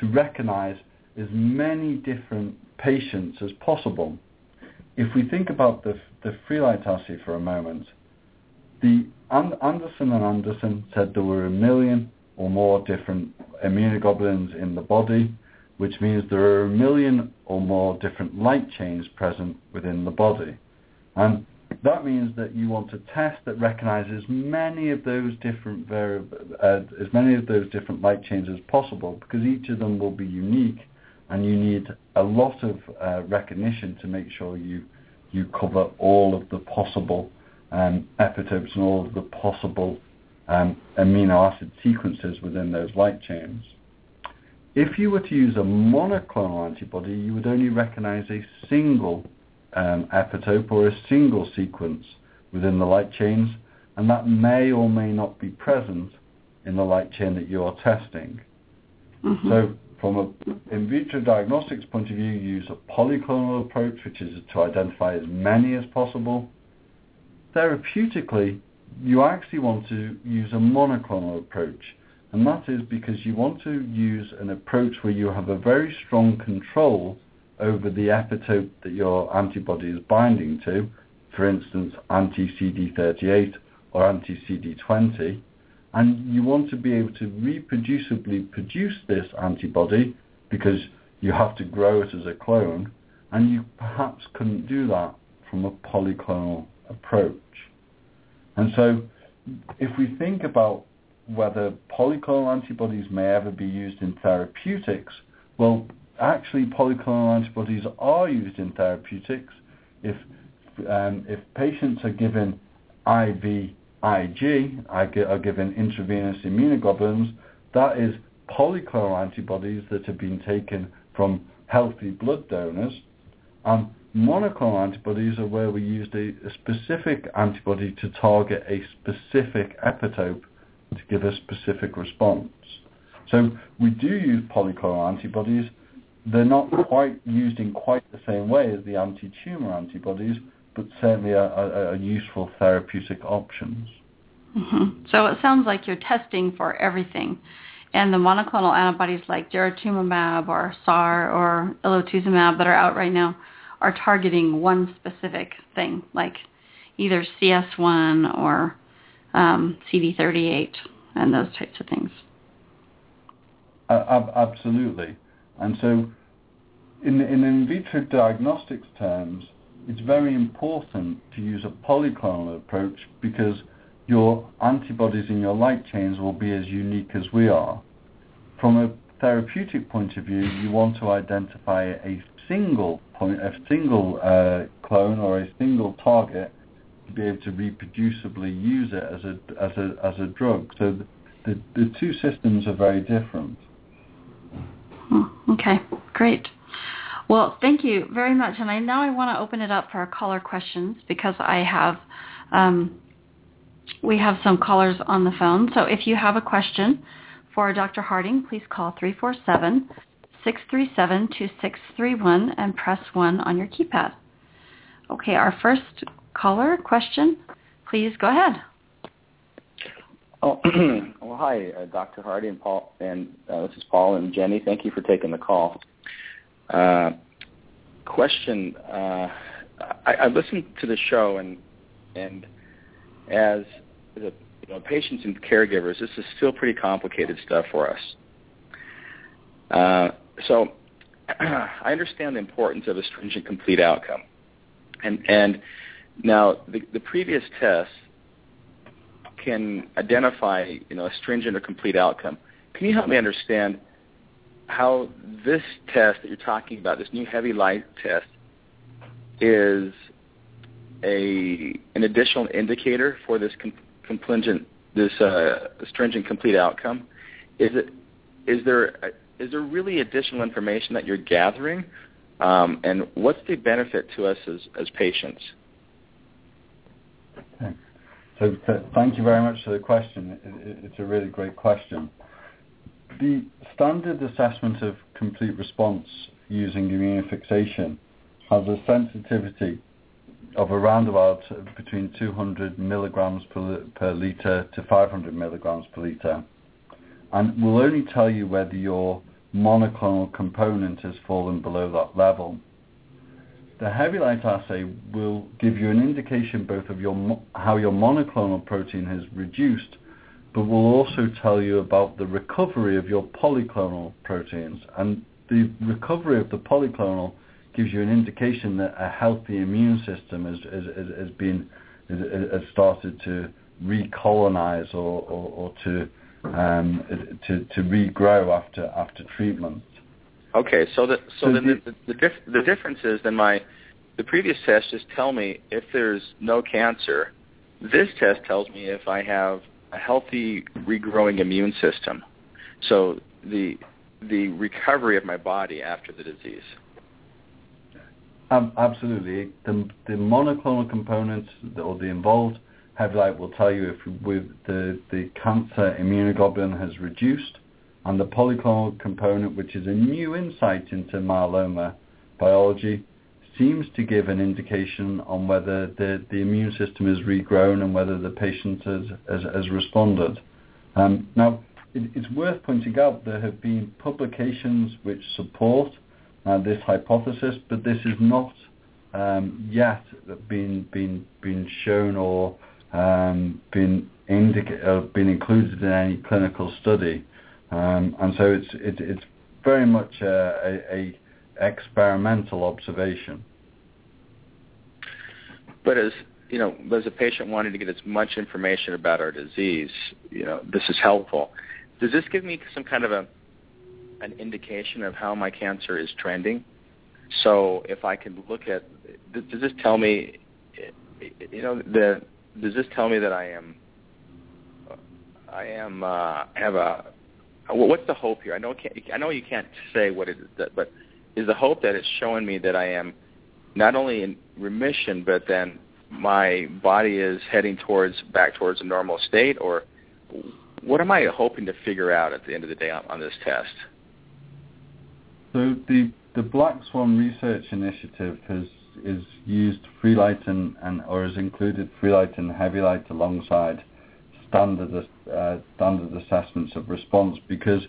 to recognize as many different patients as possible. If we think about the, the assay for a moment, the Anderson and Anderson said there were a million or more different immunoglobulins in the body, which means there are a million or more different light chains present within the body. And that means that you want a test that recognizes many of those different uh, as many of those different light chains as possible, because each of them will be unique, and you need a lot of uh, recognition to make sure you you cover all of the possible um, epitopes and all of the possible um, amino acid sequences within those light chains. If you were to use a monoclonal antibody, you would only recognize a single epitope or a single sequence within the light chains, and that may or may not be present in the light chain that you are testing. Mm-hmm. So from an in vitro diagnostics point of view, you use a polyclonal approach, which is to identify as many as possible. therapeutically, you actually want to use a monoclonal approach. And that is because you want to use an approach where you have a very strong control over the epitope that your antibody is binding to, for instance, anti-CD38 or anti-CD20, and you want to be able to reproducibly produce this antibody because you have to grow it as a clone, and you perhaps couldn't do that from a polyclonal approach. And so if we think about whether polyclonal antibodies may ever be used in therapeutics, well, actually polyclonal antibodies are used in therapeutics if um, if patients are given IVIG, are given intravenous immunoglobulins, that is polyclonal antibodies that have been taken from healthy blood donors, and monoclonal antibodies are where we used a, a specific antibody to target a specific epitope to give a specific response. So we do use polyclonal antibodies. They're not quite used in quite the same way as the anti-tumor antibodies, but certainly are, are, are useful therapeutic options. Mm-hmm. So it sounds like you're testing for everything. And the monoclonal antibodies like daratumumab or SAR or elotuzumab that are out right now are targeting one specific thing, like either CS1 or um, CD38 and those types of things. Uh, absolutely. And so in, in in vitro diagnostics terms, it's very important to use a polyclonal approach because your antibodies in your light chains will be as unique as we are. From a therapeutic point of view, you want to identify a single point, a single uh, clone or a single target to be able to reproducibly use it as a as a as a drug. So the the, the two systems are very different. Hmm, okay, great. Well, thank you very much. And I now I want to open it up for our caller questions because I have um, we have some callers on the phone. So if you have a question for Dr. Harding, please call 347 637 2631 and press 1 on your keypad. Okay, our first caller question, please go ahead. Oh, well, hi, uh, Dr. Hardy and Paul, and uh, this is Paul and Jenny. Thank you for taking the call. Uh, question: uh, I, I listened to the show, and and as the you know, patients and caregivers, this is still pretty complicated stuff for us. Uh, so I understand the importance of a stringent complete outcome. And, and now the, the previous tests can identify you know, a stringent or complete outcome. Can you help me understand how this test that you're talking about, this new Hevylite test, is a an additional indicator for this com- this uh, stringent complete outcome? Is it is there is there really additional information that you're gathering, um, and what's the benefit to us as as patients? Okay. So uh, thank you very much for the question. It's a really great question. The standard assessment of complete response using immunofixation has a sensitivity of around about uh, between 200 milligrams per, per litre to 500 milligrams per litre. And will only tell you whether your monoclonal component has fallen below that level. The Hevylite assay will give you an indication both of your how your monoclonal protein has reduced, but will also tell you about the recovery of your polyclonal proteins. And the recovery of the polyclonal gives you an indication that a healthy immune system has, has, has been has started to recolonize or, or, or to um, to to regrow after after treatment. Okay, so the so, so then the the, the, dif- the difference is then my the previous test just tell me if there's no cancer. This test tells me if I have a healthy regrowing immune system. So the the recovery of my body after the disease. Um, absolutely. The, the monoclonal components or the involved Hevylite will tell you if with the, the cancer immunoglobulin has reduced and the polyclonal component, which is a new insight into myeloma biology, seems to give an indication on whether the, the immune system is regrown and whether the patient has, has, has responded. Um, now, it, it's worth pointing out there have been publications which support uh, this hypothesis, but this is not um, yet been, been, been shown or um, been, indica- uh, been included in any clinical study. Um, and so it's, it, it's very much a, a, a experimental observation. But as you know, as a patient wanting to get as much information about our disease, you know, this is helpful. Does this give me some kind of a an indication of how my cancer is trending? So if I can look at, does this tell me, you know, the does this tell me that I am, I am uh, have a, Uh, what's the hope here? I know I know you can't say what it is, but is the hope that it's showing me that I am not only in remission, but then my body is heading towards back towards a normal state, or what am I hoping to figure out at the end of the day on, on this test? So the the Black Swan Research Initiative has is used Freelite and, and or has included Freelite and Hevylite alongside standard uh, standard assessments of response because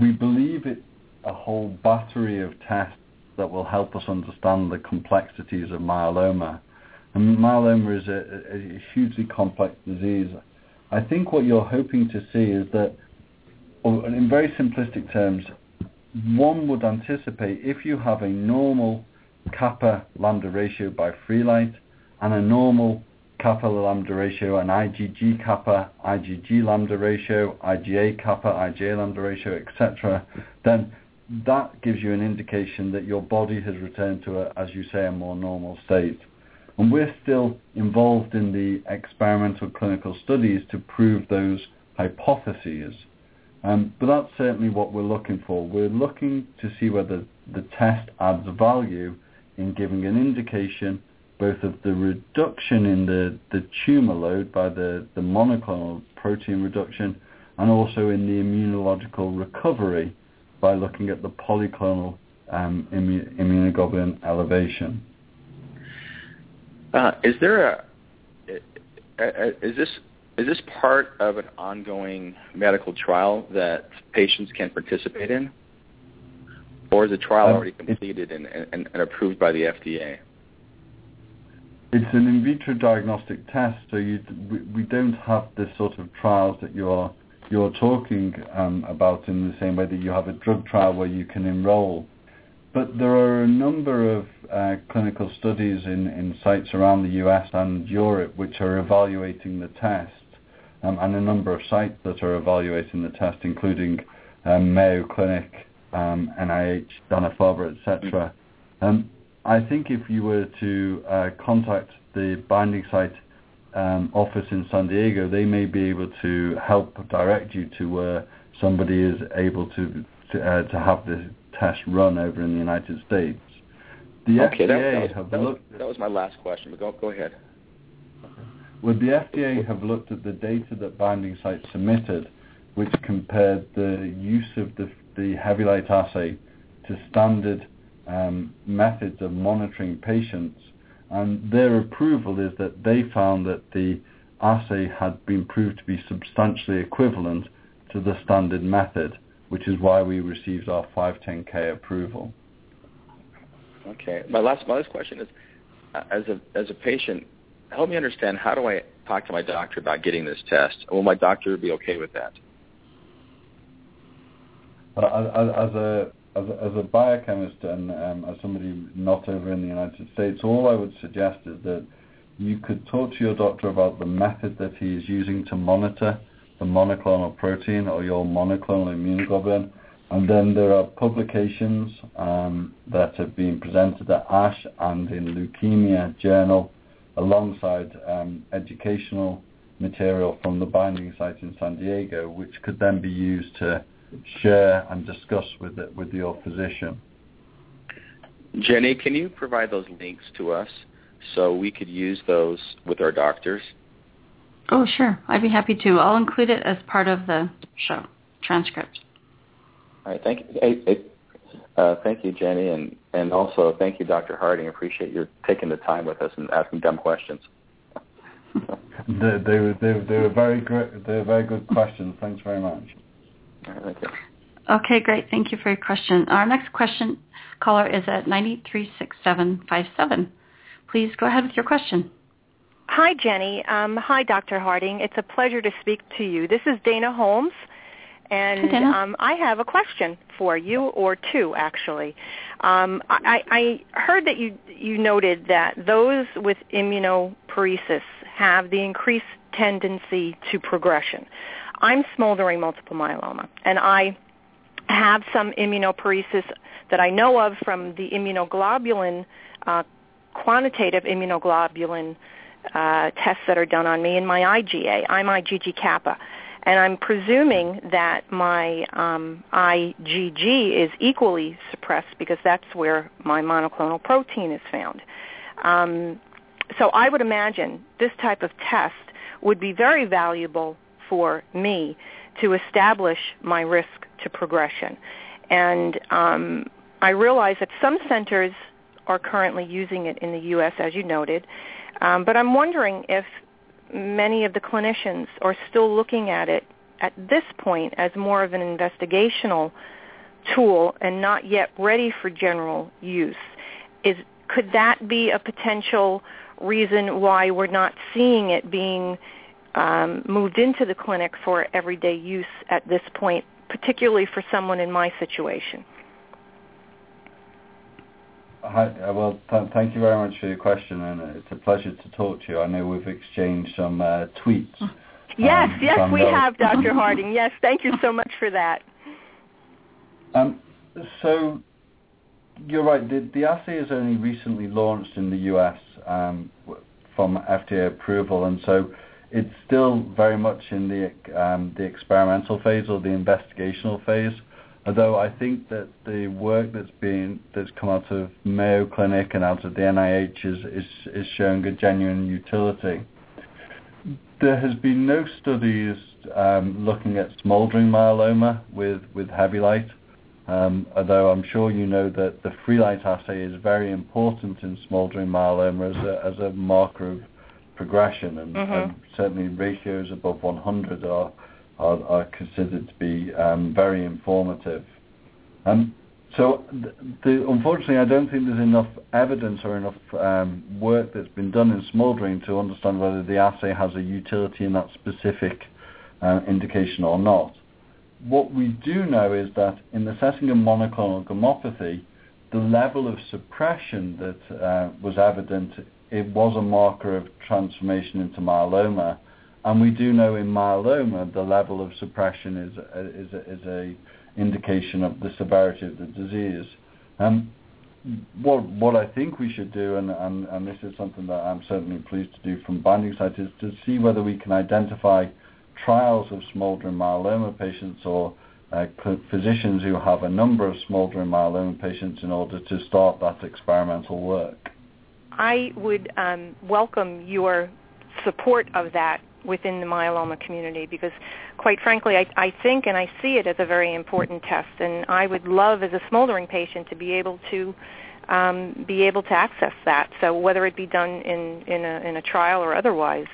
we believe it a whole battery of tests that will help us understand the complexities of myeloma. And myeloma is a, a hugely complex disease. I think what you're hoping to see is that, in very simplistic terms, one would anticipate if you have a normal kappa lambda ratio by Freelite and a normal kappa lambda ratio and IgG kappa, IgG lambda ratio, IgA kappa, IgA lambda ratio, etc., then that gives you an indication that your body has returned to, a, as you say, a more normal state. And we're still involved in the experimental clinical studies to prove those hypotheses. Um, but that's certainly what we're looking for. We're looking to see whether the test adds value in giving an indication both of the reduction in the, the tumor load by the, the monoclonal protein reduction and also in the immunological recovery by looking at the polyclonal um, immu- immunoglobulin elevation. Uh, is there a, is this is this part of an ongoing medical trial that patients can participate in, or is the trial um, already completed and, and, and, approved by the FDA? It's an in vitro diagnostic test, so you, we, don't have the sort of trials that you're you're talking um, about in the same way that you have a drug trial where you can enroll. But there are a number of uh, clinical studies in, in sites around the US and Europe which are evaluating the test, um, and a number of sites that are evaluating the test, including um, Mayo Clinic, um, NIH, Dana-Farber, etc. Um, I think if you were to uh, contact the binding site um, office in San Diego, they may be able to help direct you to where somebody is able to to, uh, to have this test run over in the United States. The okay, FDA that, was, have that looked. Was, that was my last question, but go go ahead. Well, the FDA have looked at the data that Binding Site submitted, which compared the use of the, the Hevylite assay to standard um, methods of monitoring patients and their approval is that they found that the assay had been proved to be substantially equivalent to the standard method, which is why we received our 510k approval. Okay. My last my last question is, uh, as a as a patient, help me understand how do I talk to my doctor about getting this test? Will my doctor be okay with that? Uh, as, as a as a, as a biochemist and um, as somebody not over in the United States, all I would suggest is that you could talk to your doctor about the method that he is using to monitor the monoclonal protein or your monoclonal immunoglobulin. And then there are publications um, that have been presented at ASH and in Leukemia Journal alongside um, educational material from the binding site in San Diego, which could then be used to share and discuss with it, with your physician. Jenny, can you provide those links to us so we could use those with our doctors? Oh, sure. I'd be happy to. I'll include it as part of the show transcript. All right. Thank you. Hey, hey, uh, thank you, Jenny, and and also thank you, Dr. Harding. I appreciate your taking the time with us and asking dumb questions. they, they, were, they, they were very good. They were very good questions. Thanks very much. Thank you. Okay, great. Thank you for your question. Our next question caller is at 936757. Please go ahead with your question. Hi, Jenny. Um, hi, Dr. Harding. It's a pleasure to speak to you. This is Dana Holmes, and Hi, Dana. um, I have a question for you, or two actually. Um, I, I heard that you you noted that those with immunoparesis have the increased tendency to progression. I'm smoldering multiple myeloma, and I have some immunoparesis that I know of from the immunoglobulin, uh, quantitative immunoglobulin uh, tests that are done on me in my IgA. I'm IgG kappa. And I'm presuming that my um, IgG is equally suppressed because that's where my monoclonal protein is found. Um, so I would imagine this type of test would be very valuable for me to establish my risk to progression. And um, I realize that some centers are currently using it in the U.S., as you noted, um, but I'm wondering if many of the clinicians are still looking at it at this point as more of an investigational tool and not yet ready for general use. Is could that be a potential reason why we're not seeing it being um, moved into the clinic for everyday use at this point, particularly for someone in my situation? Hi, uh, well, th- thank you very much for your question, and it's a pleasure to talk to you. I know we've exchanged some uh, tweets. Yes, um, yes, we those- have, Dr. Harding. Yes, thank you so much for that. Um, so you're right. The, the assay is only recently launched in the US um, from FDA approval, and so it's still very much in the um, the experimental phase or the investigational phase. Although I think that the work that's been that's come out of Mayo Clinic and out of the NIH is is, is showing a genuine utility. There has been no studies um, looking at smoldering myeloma with with Hevylite. Um, although I'm sure you know that the Freelite assay is very important in smoldering myeloma as a, as a marker of progression, and, Mhm. and certainly ratios above 100 are are, are considered to be um, very informative. Um, so, the, the, unfortunately, I don't think there's enough evidence or enough um, work that's been done in smouldering to understand whether the assay has a utility in that specific uh, indication or not. What we do know is that in the setting of monoclonal gammopathy, the level of suppression that uh, was evident, it was a marker of transformation into myeloma. And we do know in myeloma the level of suppression is a, is a, is a indication of the severity of the disease. Um, what what I think we should do, and, and, and this is something that I'm certainly pleased to do from Binding Site, is to see whether we can identify trials of smoldering myeloma patients or uh, physicians who have a number of smoldering myeloma patients in order to start that experimental work. I would um, welcome your support of that within the myeloma community because quite frankly I, I think and I see it as a very important test. And I would love as a smoldering patient to be able to um, be able to access that. So whether it be done in, in, a, in a trial or otherwise.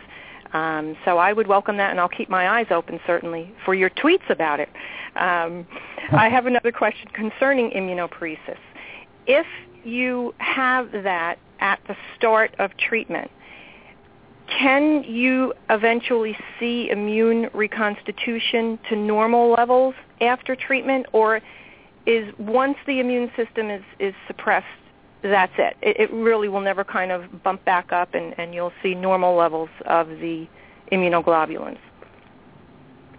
Um, so I would welcome that and I'll keep my eyes open certainly for your tweets about it. Um, I have another question concerning immunoparesis. If you have that at the start of treatment can you eventually see immune reconstitution to normal levels after treatment, or is once the immune system is, is suppressed, that's it? it? It really will never kind of bump back up, and, and you'll see normal levels of the immunoglobulins,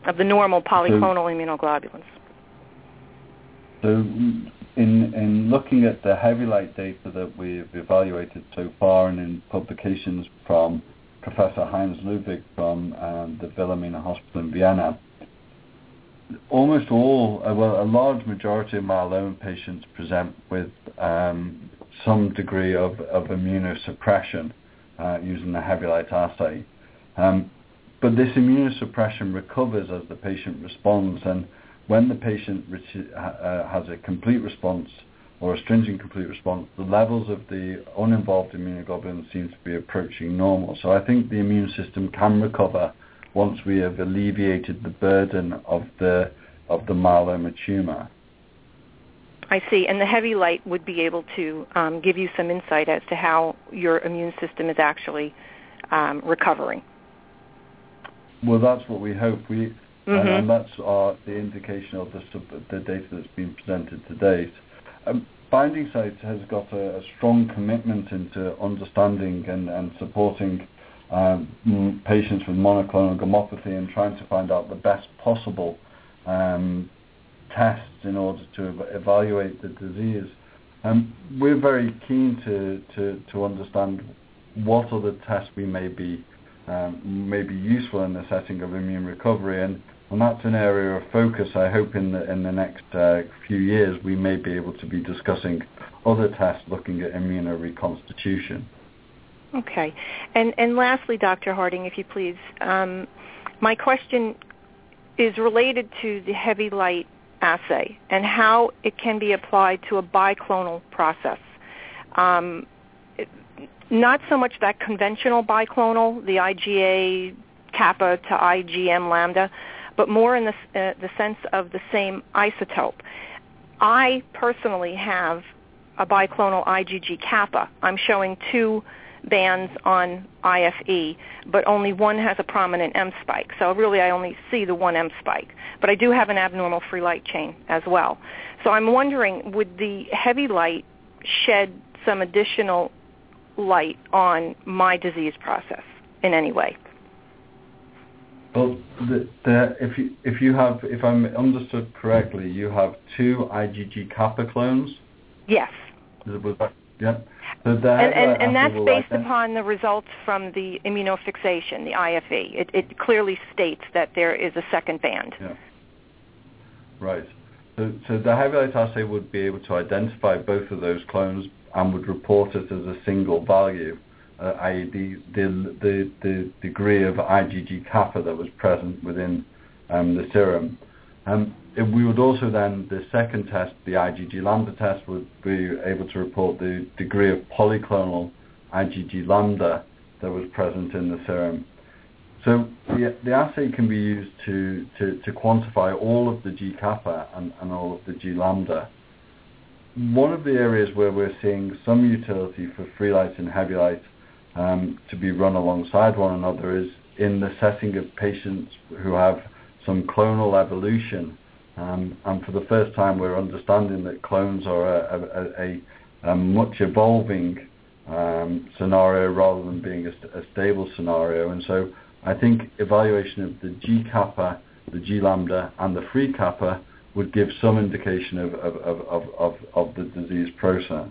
of the normal polyclonal immunoglobulins. So in, in looking at the Hevylite data that we've evaluated so far and in publications from Professor Heinz Ludwig from um, the Wilhelmina Hospital in Vienna, almost all, uh, well, a large majority of myeloma patients present with um, some degree of, immunosuppression uh, using the Hevylite assay. Um, but this immunosuppression recovers as the patient responds, and when the patient uh, has a complete response or a stringent complete response, the levels of the uninvolved immunoglobulin seem to be approaching normal. So I think the immune system can recover once we have alleviated the burden of the of the myeloma tumor. I see. And the Hevylite would be able to um, give you some insight as to how your immune system is actually um, recovering. Well, that's what we hope. We mm-hmm. and, and, that's our, the indication of the, the data that's been presented to date. Um, Binding Site has got a, a, strong commitment into understanding and, and supporting um, patients with monoclonal gammopathy and trying to find out the best possible um, tests in order to evaluate the disease. Um, we're very keen to, to, to understand what other tests we may be um, may be useful in the setting of immune recovery, and, and that's an area of focus. I hope in the in the next uh, few years we may be able to be discussing other tests looking at immunoreconstitution. Okay, and and lastly, Dr. Harding, if you please, um, my question is related to the Hevylite assay and how it can be applied to a biclonal process. Um, not so much that conventional biclonal, the IgA kappa to IgM lambda, but more in the, uh, the sense of the same isotope. I personally have a biclonal IgG kappa. I'm showing two bands on IFE, but only one has a prominent M spike. So really I only see the one M spike. But I do have an abnormal free light chain as well. So I'm wondering, would the Hevylite shed some additional light on my disease process in any way? Well, the, the, if you if you have if I'm understood correctly, you have two IgG kappa clones. Yes. That, yeah. So and, and, and that's based upon the results from the immunofixation, the IFE. It, it clearly states that there is a second band. Yeah. Right. So, so the Hevylite assay would be able to identify both of those clones and would report it as a single value, uh, i.e. The, the, the, the, degree of IgG kappa that was present within um, the serum. Um, we would also then, the second test, the IgG lambda test, would be able to report the degree of polyclonal IgG lambda that was present in the serum. So the, the assay can be used to, to, to quantify all of the G kappa and, and all of the G lambda one of the areas where we're seeing some utility for Freelite and Hevylite um, to be run alongside one another is in the setting of patients who have some clonal evolution. Um, and for the first time, we're understanding that clones are a, a, a, a much evolving um, scenario rather than being a, stable scenario. And so I think evaluation of the G kappa, the G lambda, and the free kappa would give some indication of, of, of, of, of the disease process.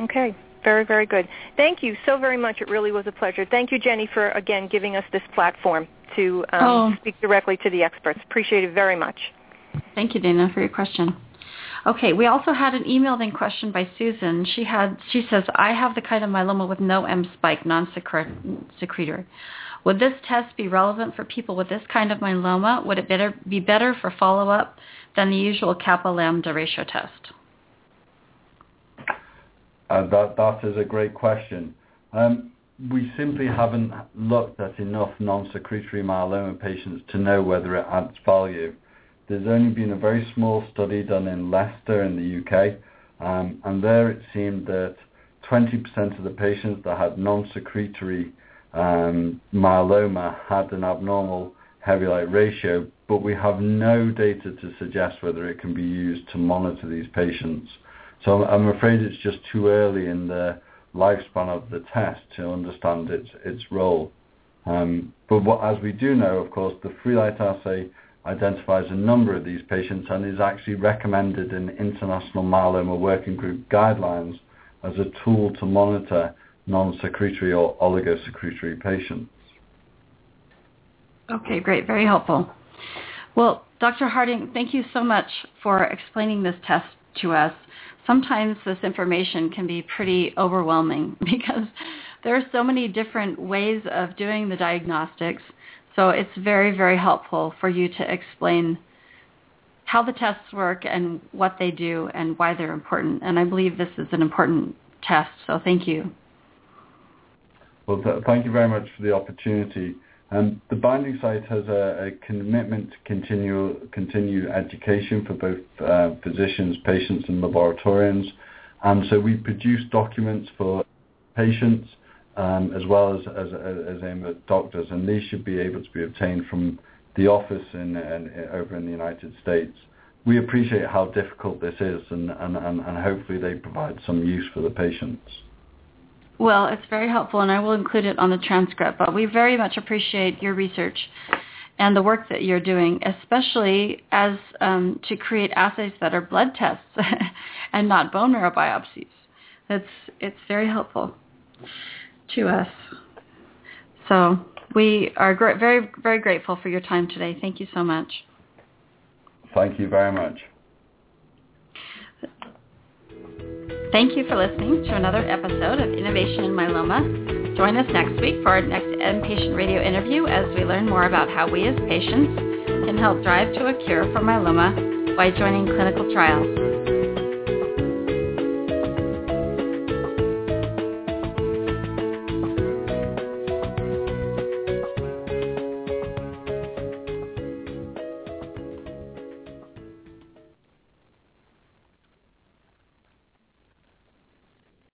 Okay, very, very good. Thank you so very much. It really was a pleasure. Thank you, Jenny, for, again, giving us this platform to um, oh. speak directly to the experts. Appreciate it very much. Thank you, Dana, for your question. Okay, we also had an emailed in question by Susan. She had she says, I have the kind of myeloma with no M spike, non-secretory. Would this test be relevant for people with this kind of myeloma? Would it better be better for follow-up than the usual kappa lambda ratio test? Uh, that, is a great question. Um, we simply haven't looked at enough non-secretory myeloma patients to know whether it adds value. There's only been a very small study done in Leicester in the UK, um, and there it seemed that 20% of the patients that had non-secretory um, myeloma had an abnormal Hevylite ratio, but we have no data to suggest whether it can be used to monitor these patients. So I'm afraid it's just too early in the lifespan of the test to understand its its role. Um, but what, as we do know, of course, the Freelite assay identifies a number of these patients and is actually recommended in International Myeloma Working Group guidelines as a tool to monitor non-secretory or oligosecretory patients. Okay, great. Very helpful. Well, Dr. Harding, thank you so much for explaining this test to us. Sometimes this information can be pretty overwhelming because there are so many different ways of doing the diagnostics. So it's very, very helpful for you to explain how the tests work and what they do and why they're important. And I believe this is an important test. So thank you. Well, th- thank you very much for the opportunity. Um, the binding site has a, a, commitment to continue, continue education for both uh, physicians, patients and laboratorians. And so we produce documents for patients um, as well as, as, as aimed at doctors. And these should be able to be obtained from the office in, in, over in the United States. We appreciate how difficult this is and, and, and, and hopefully they provide some use for the patients. Well, it's very helpful, and I will include it on the transcript. But we very much appreciate your research and the work that you're doing, especially as um, to create assays that are blood tests and not bone marrow biopsies. It's it's very helpful to us. So we are gr- very very grateful for your time today. Thank you so much. Thank you very much. Thank you for listening to another episode of Innovation in Myeloma. Join us next week for our next M-Patient Radio interview as we learn more about how we as patients can help drive to a cure for myeloma by joining clinical trials.